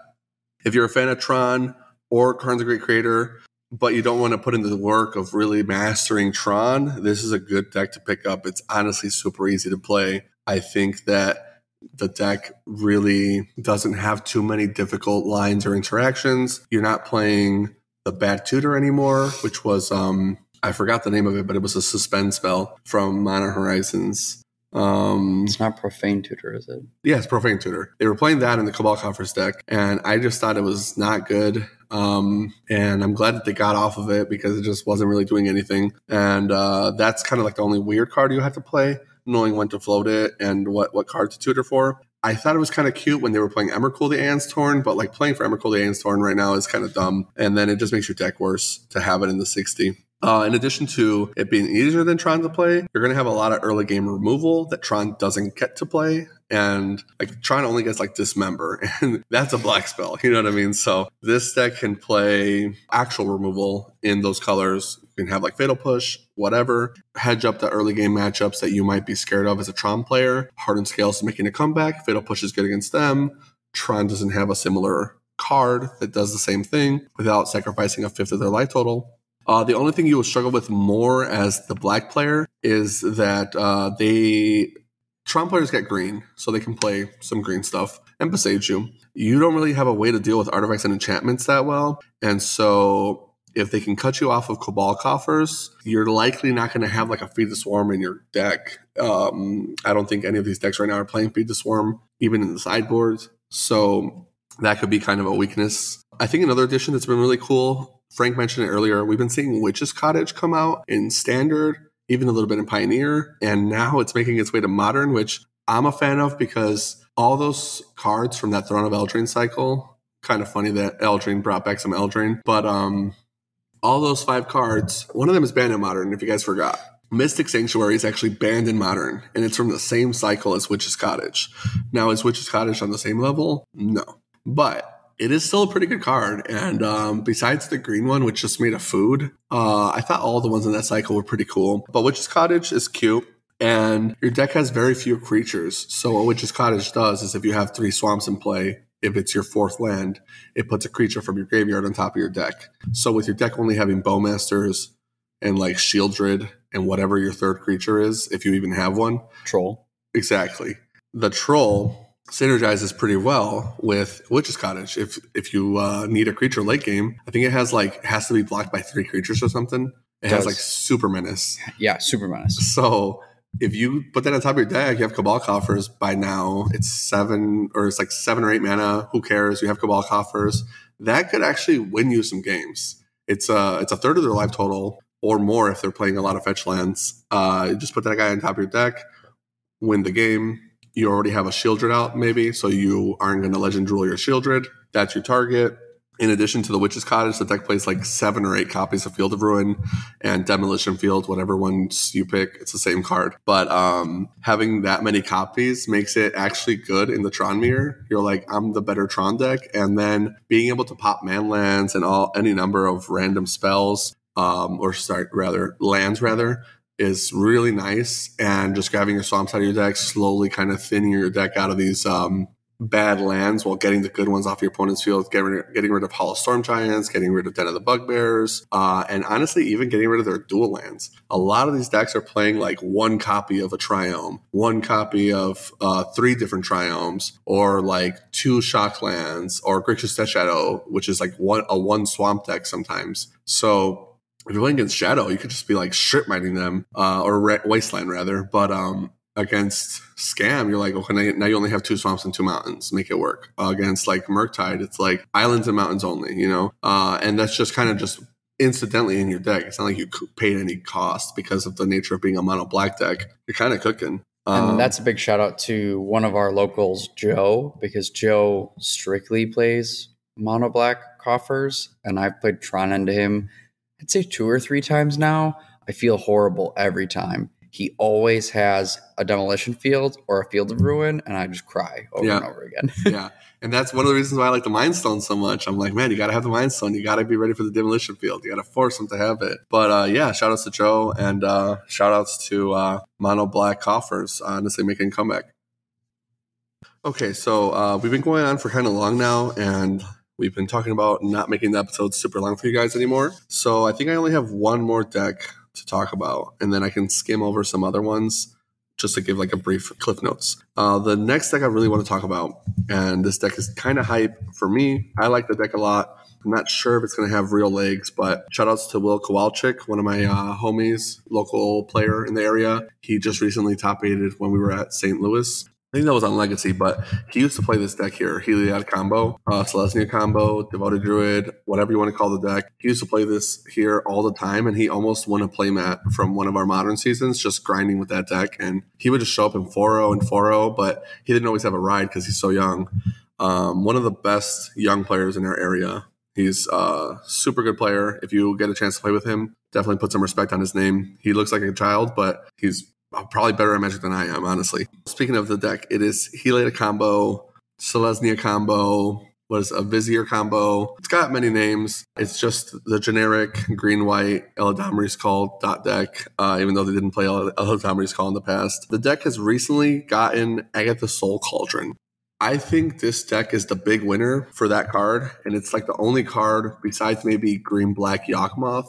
If you're a fan of Tron or Karn the Great Creator, but you don't want to put into the work of really mastering Tron, this is a good deck to pick up. It's honestly super easy to play. I think that the deck really doesn't have too many difficult lines or interactions. You're not playing the Bad Tutor anymore, which was um I forgot the name of it, but it was a suspend spell from Modern Horizons. Um It's not profane tutor, is it? Yes, Profane Tutor. They were playing that in the Cabal Conference deck, and I just thought it was not good. Um, and I'm glad that they got off of it because it just wasn't really doing anything. And uh, that's kind of like the only weird card you have to play, knowing when to float it and what what card to tutor for. I thought it was kind of cute when they were playing Emrakul the Aeon's Torn, but like playing for Emrakul the Aeon's Torn right now is kind of dumb. And then it just makes your deck worse to have it in the 60. Uh, in addition to it being easier than Tron to play, you're going to have a lot of early game removal that Tron doesn't get to play. And like Tron only gets like dismember, [LAUGHS] and that's a black spell. You know what I mean? So this deck can play actual removal in those colors. You can have like Fatal Push, whatever, hedge up the early game matchups that you might be scared of as a Tron player. Hardened Scales is making a comeback. Fatal Push is good against them. Tron doesn't have a similar card that does the same thing without sacrificing a fifth of their life total. Uh, the only thing you will struggle with more as the black player is that uh, they Tron players get green, so they can play some green stuff and besage you. You don't really have a way to deal with artifacts and enchantments that well, and so if they can cut you off of Cabal coffers, you're likely not going to have like a Feed the Swarm in your deck. Um, I don't think any of these decks right now are playing Feed the Swarm, even in the sideboards. So that could be kind of a weakness. I think another addition that's been really cool Frank mentioned it earlier. We've been seeing Witch's Cottage come out in standard, even a little bit in Pioneer, and now it's making its way to modern, which I'm a fan of because all those cards from that Throne of Eldraine cycle, kind of funny that Eldraine brought back some Eldraine, but um, all those five cards, one of them is banned in modern, if you guys forgot. Mystic Sanctuary is actually banned in modern, and it's from the same cycle as Witch's Cottage. Now, is Witch's Cottage on the same level? No. But it is still a pretty good card. And um, besides the green one, which just made a food, uh, I thought all the ones in that cycle were pretty cool. But Witch's Cottage is cute. And your deck has very few creatures. So what Witch's Cottage does is if you have three swamps in play, if it's your fourth land, it puts a creature from your graveyard on top of your deck. So with your deck only having Bowmasters and like Sheoldred and whatever your third creature is, if you even have one. Troll. Exactly. The troll synergizes pretty well with Witch's Cottage. If if you uh, need a creature late game, I think it has like has to be blocked by three creatures or something. It, has like super menace. Yeah, super menace. So if you put that on top of your deck, you have Cabal coffers by now. It's seven or it's like seven or eight mana. Who cares? You have Cabal coffers. That could actually win you some games. It's a it's a third of their life total or more if they're playing a lot of fetch lands. Uh, just put that guy on top of your deck, win the game you already have a Sheoldred out, maybe, so you aren't going to Legend Rule your Sheoldred. That's your target. In addition to the Witch's Cottage, the deck plays like seven or eight copies of Field of Ruin and Demolition Field, whatever ones you pick. It's the same card. But um, having that many copies makes it actually good in the Tron mirror. You're like, I'm the better Tron deck. And then being able to pop man lands and all any number of random spells, um, or start rather lands rather, is really nice. And just grabbing your swamps out of your deck, slowly kind of thinning your deck out of these um, bad lands while getting the good ones off your opponent's field, getting, getting rid of Hall of Storm Giants, getting rid of Den of the Bugbears, uh, and honestly, even getting rid of their dual lands. A lot of these decks are playing like one copy of a Triome, one copy of uh, three different Triomes, or like two Shock lands, or Grixis Death Shadow, which is like one a one swamp deck sometimes. So if you're playing against Shadow, you could just be like strip mining them, uh, or Re- Wasteland rather. But um, against Scam, you're like, okay, now you only have two swamps and two mountains. Make it work. Uh, against like Murktide, it's like islands and mountains only, you know? Uh, and that's just kind of just incidentally in your deck. It's not like you paid any cost because of the nature of being a mono black deck. You're kind of cooking. Um, and that's a big shout out to one of our locals, Joe, because Joe strictly plays mono black coffers, and I've played Tron into him I'd say two or three times now. I feel horrible every time. He always has a demolition field or a field of ruin, and I just cry over yeah. and over again. [LAUGHS] yeah. And that's one of the reasons why I like the Mind Stone so much. I'm like, man, you got to have the Mind Stone. You got to be ready for the demolition field. You got to force them to have it. But uh, yeah, shout outs to Joe and uh, shout outs to uh, Mono Black Coffers, honestly making comeback. Okay, so uh, we've been going on for kind of long now, and We've been talking about not making the episodes super long for you guys anymore. So I think I only have one more deck to talk about, and then I can skim over some other ones just to give like a brief cliff notes. Uh, the next deck I really want to talk about, and this deck is kind of hype for me. I like the deck a lot. I'm not sure if it's going to have real legs, but shout outs to Will Kowalczyk, one of my uh, homies, local player in the area. He just recently top aided when we were at St. Louis I think that was on Legacy, but he used to play this deck here, Heliod combo, uh, Selesnya combo, Devoted Druid, whatever you want to call the deck. He used to play this here all the time, and he almost won a playmat from one of our modern seasons, just grinding with that deck. And he would just show up in 4 and 4 but he didn't always have a ride because he's so young. Um, one of the best young players in our area. He's a super good player. If you get a chance to play with him, definitely put some respect on his name. He looks like a child, but he's probably better at Magic than I am, honestly. Speaking of the deck, it is Heliod combo, Selesnya combo, was a Vizier combo. It's got many names. It's just the generic green white Eladamri's Call dot deck, uh, even though they didn't play Eladamri's Call in the past. The deck has recently gotten Agatha's Soul Cauldron. I think this deck is the big winner for that card, and it's like the only card besides maybe green black Yawgmoth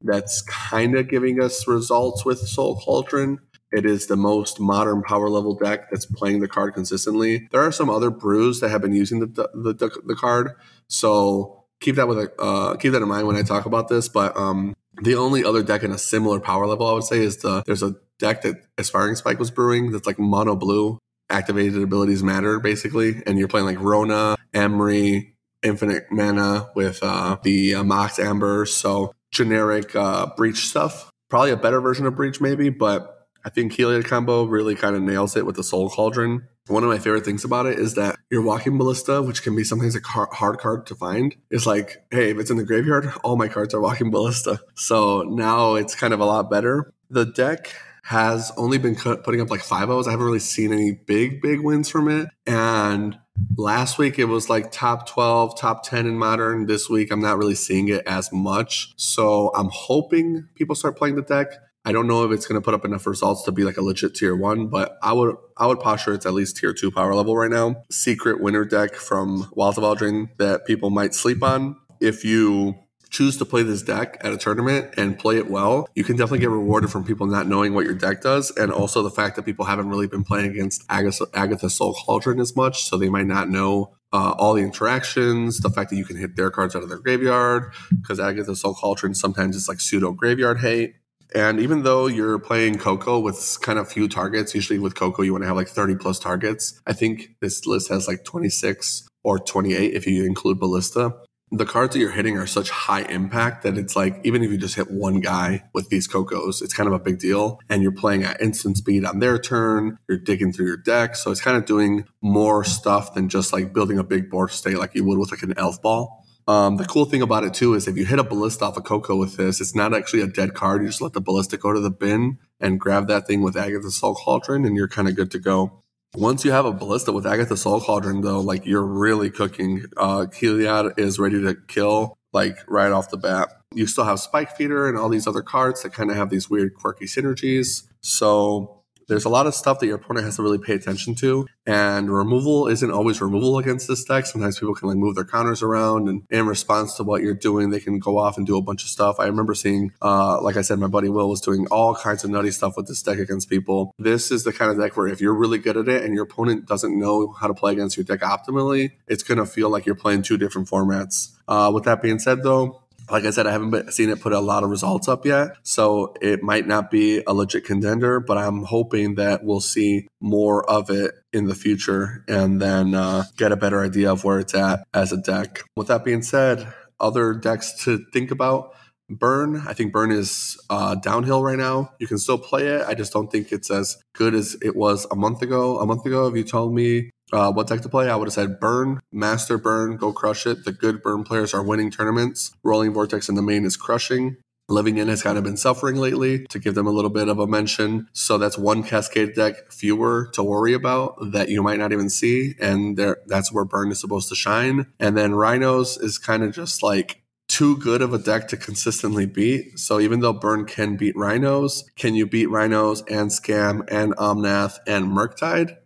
that's kind of giving us results with Soul Cauldron. It is the most modern power level deck that's playing the card consistently. There are some other brews that have been using the the, the, the card, so keep that with a uh, keep that in mind when I talk about this. But um, the only other deck in a similar power level, I would say, is the there's a deck that Aspiring Spike was brewing that's like mono blue. Activated abilities matter basically, and you're playing like Rona, Emry, infinite mana with uh, the uh, Mox Amber. So generic uh, breach stuff. Probably a better version of breach, maybe, but I think Heliod combo really kind of nails it with the Soul Cauldron. One of my favorite things about it is that your walking ballista, which can be sometimes a car- hard card to find, is like, hey, if it's in the graveyard, all my cards are walking ballista. So now it's kind of a lot better. The deck has only been putting up like five O's. I haven't really seen any big, big wins from it. And last week it was like top 12, top 10 in modern. This week I'm not really seeing it as much. So I'm hoping people start playing the deck. I don't know if it's going to put up enough results to be like a legit tier one, but I would I would posture it's at least tier two power level right now. Secret winner deck from Wilds of Eldraine that people might sleep on. If you choose to play this deck at a tournament and play it well, you can definitely get rewarded from people not knowing what your deck does, and also the fact that people haven't really been playing against Agatha, Agatha's Soul Cauldron as much, so they might not know uh, all the interactions, the fact that you can hit their cards out of their graveyard, because Agatha's Soul Cauldron sometimes it's like pseudo graveyard hate. And even though you're playing Coco with kind of few targets, usually with Coco you want to have like 30 plus targets. I think this list has like 26 or 28 if you include Ballista. The cards that you're hitting are such high impact that it's like even if you just hit one guy with these Cocos, it's kind of a big deal. And you're playing at instant speed on their turn. You're digging through your deck, so it's kind of doing more stuff than just like building a big board state like you would with like an elf ball. Um, the cool thing about it too is if you hit a ballista off a Coco with this, it's not actually a dead card. You just let the ballista go to the bin and grab that thing with Agatha's Soul Cauldron, and you're kind of good to go. Once you have a ballista with Agatha's Soul Cauldron, though, like you're really cooking. Uh, Heliod is ready to kill like right off the bat. You still have Spike Feeder and all these other cards that kind of have these weird, quirky synergies. So there's a lot of stuff that your opponent has to really pay attention to. And removal isn't always removal against this deck. Sometimes people can like move their counters around and in response to what you're doing, they can go off and do a bunch of stuff. I remember seeing, uh, like I said, my buddy Will was doing all kinds of nutty stuff with this deck against people. This is the kind of deck where if you're really good at it and your opponent doesn't know how to play against your deck optimally, it's going to feel like you're playing two different formats. Uh, with that being said, though, like I said, I haven't seen it put a lot of results up yet. So it might not be a legit contender, but I'm hoping that we'll see more of it in the future and then uh, get a better idea of where it's at as a deck. With that being said, other decks to think about. Burn, I think Burn is uh, downhill right now. You can still play it. I just don't think it's as good as it was a month ago. A month ago, if you told me uh, what deck to play, I would have said Burn, Master Burn, go crush it. The good Burn players are winning tournaments. Roiling Vortex in the main is crushing. Living End has kind of been suffering lately to give them a little bit of a mention. So that's one Cascade deck fewer to worry about that you might not even see. And there, that's where Burn is supposed to shine. And then Rhinos is kind of just like too good of a deck to consistently beat. So even though Burn can beat Rhinos, can you beat Rhinos and Scam and Omnath and Murktide?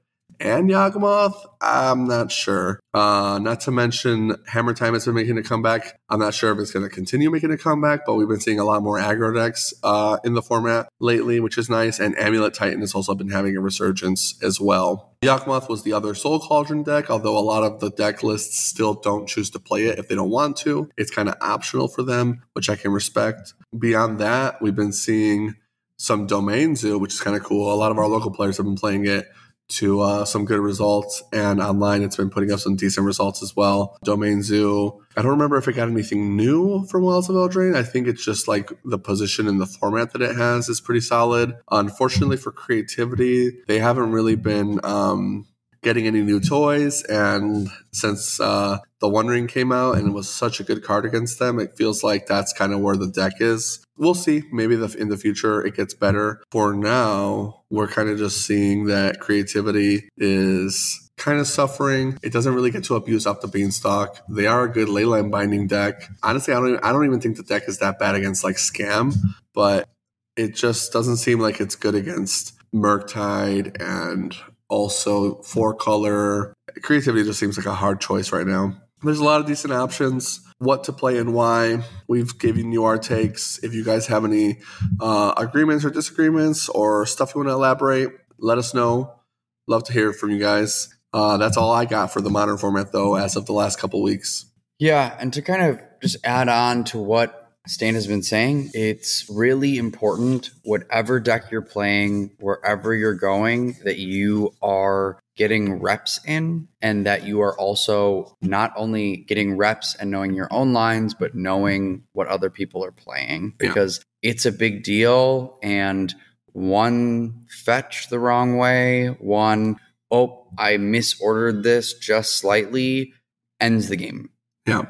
And Yawgmoth, I'm not sure. Uh, not to mention, Hammer Time has been making a comeback. I'm not sure if it's going to continue making a comeback, but we've been seeing a lot more aggro decks uh, in the format lately, which is nice. And Amulet Titan has also been having a resurgence as well. Yawgmoth was the other Soul Cauldron deck, although a lot of the deck lists still don't choose to play it if they don't want to. It's kind of optional for them, which I can respect. Beyond that, we've been seeing some Domain Zoo, which is kind of cool. A lot of our local players have been playing it to uh, some good results. And online, it's been putting up some decent results as well. Domain Zoo. I don't remember if it got anything new from Wilds of Eldraine. I think it's just like the position and the format that it has is pretty solid. Unfortunately for creativity, they haven't really been um, getting any new toys. And since uh, the One Ring came out and it was such a good card against them, it feels like that's kind of where the deck is. We'll see. Maybe the, in the future it gets better. For now, we're kind of just seeing that creativity is kind of suffering. It doesn't really get to abuse up the beanstalk. They are a good leyline binding deck. Honestly, I don't even, I don't even think the deck is that bad against like scam, but it just doesn't seem like it's good against Murktide and also four color. Creativity just seems like a hard choice right now. There's a lot of decent options. What to play and why. We've given you our takes. If you guys have any uh, agreements or disagreements or stuff you want to elaborate, let us know. Love to hear from you guys. Uh, that's all I got for the modern format, though, as of the last couple weeks. Yeah, and to kind of just add on to what Stan has been saying, it's really important, whatever deck you're playing, wherever you're going, that you are getting reps in and that you are also not only getting reps and knowing your own lines, but knowing what other people are playing because yeah. it's a big deal. And one fetch the wrong way, one, oh, I misordered this just slightly, ends the game. Yeah,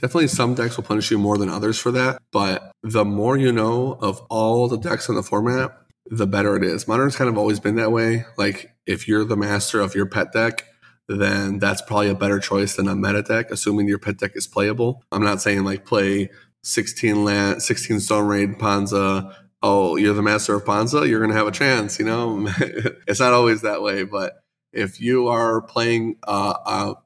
definitely some decks will punish you more than others for that. But the more you know of all the decks in the format, the better it is. Modern's kind of always been that way. Like if you're the master of your pet deck, then that's probably a better choice than a meta deck, assuming your pet deck is playable. I'm not saying like play 16 land, 16 Stone Rain Ponza. Oh, you're the master of Ponza. you're going to have a chance. You know, [LAUGHS] it's not always that way. But if you are playing uh,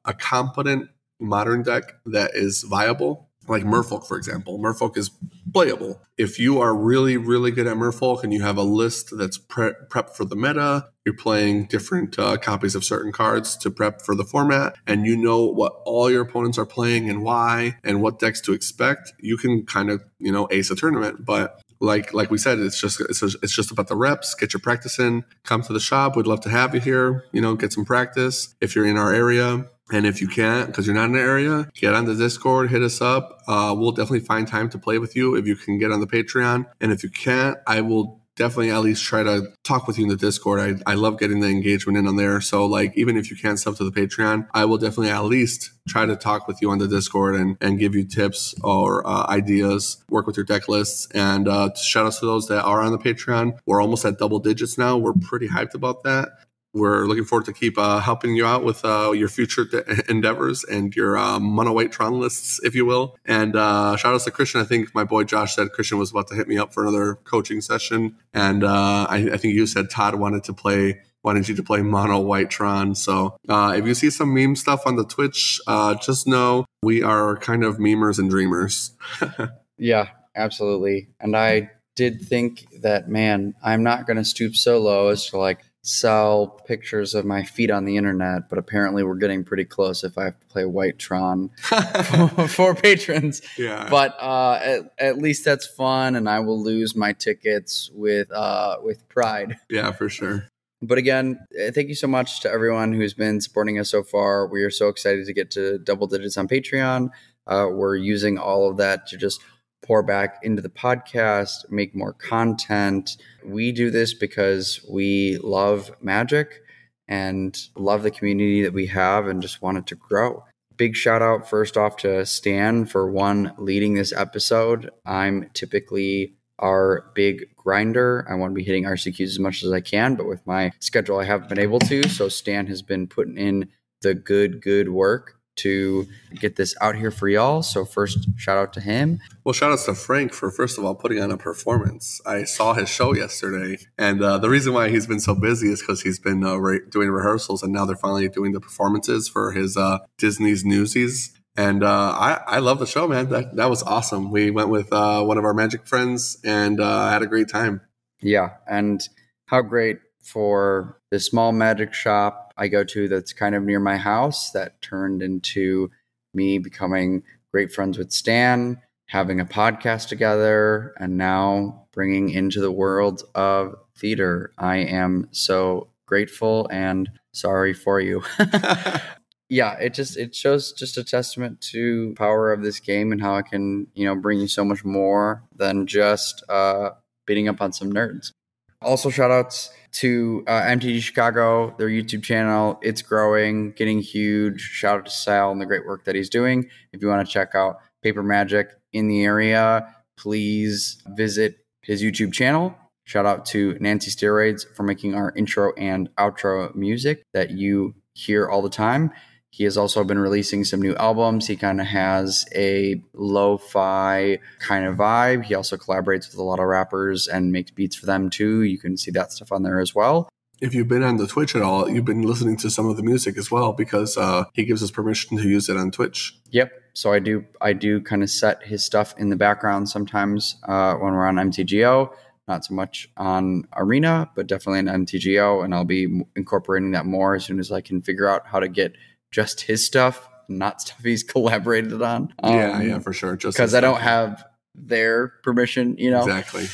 a, a competent modern deck that is viable, like Merfolk, for example. Merfolk is playable. If you are really, really good at Merfolk and you have a list that's pre- prepped for the meta, you're playing different uh, copies of certain cards to prep for the format, and you know what all your opponents are playing and why and what decks to expect, you can kind of, you know, ace a tournament. But like like we said, it's just it's, it's just about the reps. Get your practice in. Come to the shop. We'd love to have you here. You know, get some practice. If you're in our area, and if you can't, because you're not in the area, get on the Discord, hit us up. Uh, we'll definitely find time to play with you if you can get on the Patreon. And if you can't, I will definitely at least try to talk with you in the Discord. I, I love getting the engagement in on there. So like even if you can't sub to the Patreon, I will definitely at least try to talk with you on the Discord and, and give you tips or uh, ideas, work with your deck lists. And uh, shout out to those that are on the Patreon. We're almost at double digits now. We're pretty hyped about that we're looking forward to keep uh, helping you out with uh, your future de- endeavors and your uh, mono white Tron lists, if you will. And uh, shout out to Christian. I think my boy Josh said Christian was about to hit me up for another coaching session, and uh, I, I, think you said Todd wanted to play. Wanted you to play mono white Tron. So uh, if you see some meme stuff on the Twitch, just know we are kind of memers and dreamers. [LAUGHS] yeah, absolutely. And I did think that, man, I'm not going to stoop so low as to like sell pictures of my feet on the internet, but apparently we're getting pretty close if I have to play White Tron [LAUGHS] for, for, patrons. Yeah. But uh, at, at, least that's fun, and I will lose my tickets with uh, with pride. Yeah, for sure. But again, eh, thank you so much to everyone who's been supporting us so far. We are so excited to get to double digits on Patreon. Uh, we're using all of that to just pour back into the podcast, make more content. We do this because we love magic and love the community that we have and just want it to grow. Big shout out first off to Stan for one leading this episode. I'm typically our big grinder. I want to be hitting RCQs as much as I can, but with my schedule, I haven't been able to. So Stan has been putting in the good, good work to get this out here for y'all. So first, shout out to him. Well, shout out to Frank for first of all putting on a performance. I saw his show yesterday, and uh, the reason why he's been so busy is because he's been uh, re- doing rehearsals, and now they're finally doing the performances for his uh, Disney's Newsies. And uh, I, I love the show, man. That that was awesome. We went with uh, one of our magic friends and uh, had a great time. Yeah, and how great for the small magic shop I go to that's kind of near my house that turned into me becoming great friends with Stan, having a podcast together, and now bringing into the world of theater. I am so grateful and sorry for you. [LAUGHS] yeah, it just it shows just a testament to power of this game and how it can, you know, bring you so much more than just uh beating up on some nerds. Also shout outs to uh, MTG Chicago, their YouTube channel. It's growing, getting huge. Shout out to Sal and the great work that he's doing. If you want to check out Paper Magic in the area, please visit his YouTube channel. Shout out to Nancy Steroids for making our intro and outro music that you hear all the time. He has also been releasing some new albums. He kind of has a lo fi kind of vibe. He also collaborates with a lot of rappers and makes beats for them too. You can see that stuff on there as well. If you've been on the Twitch at all, you've been listening to some of the music as well because uh, he gives us permission to use it on Twitch. Yep. So I do I do kind of set his stuff in the background sometimes uh, when we're on MTGO. Not so much on Arena, but definitely on MTGO, and I'll be incorporating that more as soon as I can figure out how to get just his stuff, not stuff he's [LAUGHS] collaborated on. Um, yeah, yeah, for sure. Just because I don't have their permission, you know. Exactly.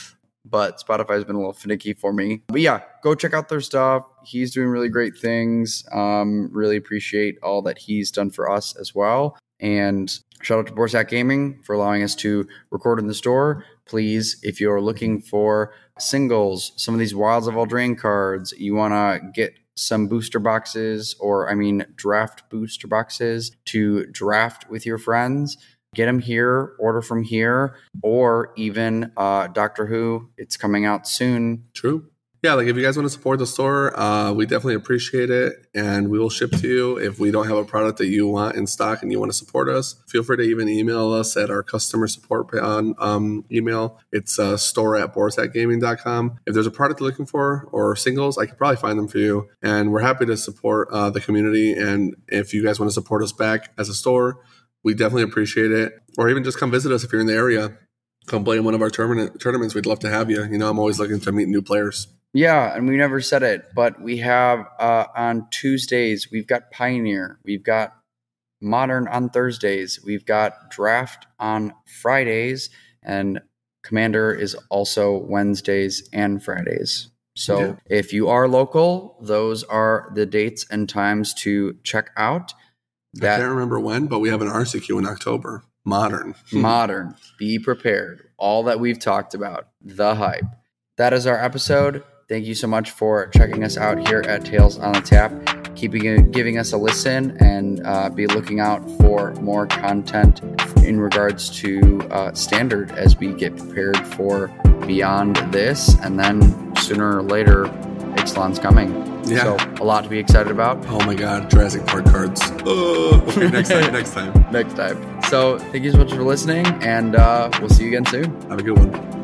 But Spotify's been a little finicky for me. But yeah, go check out their stuff. He's doing really great things. Um, really appreciate all that he's done for us as well. And shout out to Borsat Gaming for allowing us to record in the store. Please, if you're looking for singles, some of these Wilds of Eldraine cards, you want to get some booster boxes, or I mean, draft booster boxes to draft with your friends. Get them here, order from here, or even uh, Doctor Who. It's coming out soon. True yeah, like if you guys want to support the store, uh, we definitely appreciate it, and we will ship to you. If we don't have a product that you want in stock and you want to support us, feel free to even email us at our customer support on um, email. It's uh, store at borsatgaming.com. If there's a product you're looking for or singles, I could probably find them for you, and we're happy to support uh, the community. And if you guys want to support us back as a store, we definitely appreciate it. Or even just come visit us if you're in the area. Come play in one of our tournament tournaments. We'd love to have you. You know, I'm always looking to meet new players. Yeah, and we never said it, but we have uh, on Tuesdays we've got Pioneer, we've got Modern on Thursdays, we've got Draft on Fridays, and Commander is also Wednesdays and Fridays. So yeah. if you are local, those are the dates and times to check out. That, I can't remember when, but we have an RCQ in October. Modern. Modern. Be prepared. All that we've talked about. The hype. That is our episode. Thank you so much for checking us out here at Tales on the Tap. Keeping giving us a listen and uh, be looking out for more content in regards to uh, standard as we get prepared for beyond this, and then sooner or later, Ixalan's coming. Yeah. So a lot to be excited about. Oh my God, Jurassic Park cards. Oh, [LAUGHS] okay, next time. next time. next time. So thank you so much for listening, and uh, we'll see you again soon. Have a good one.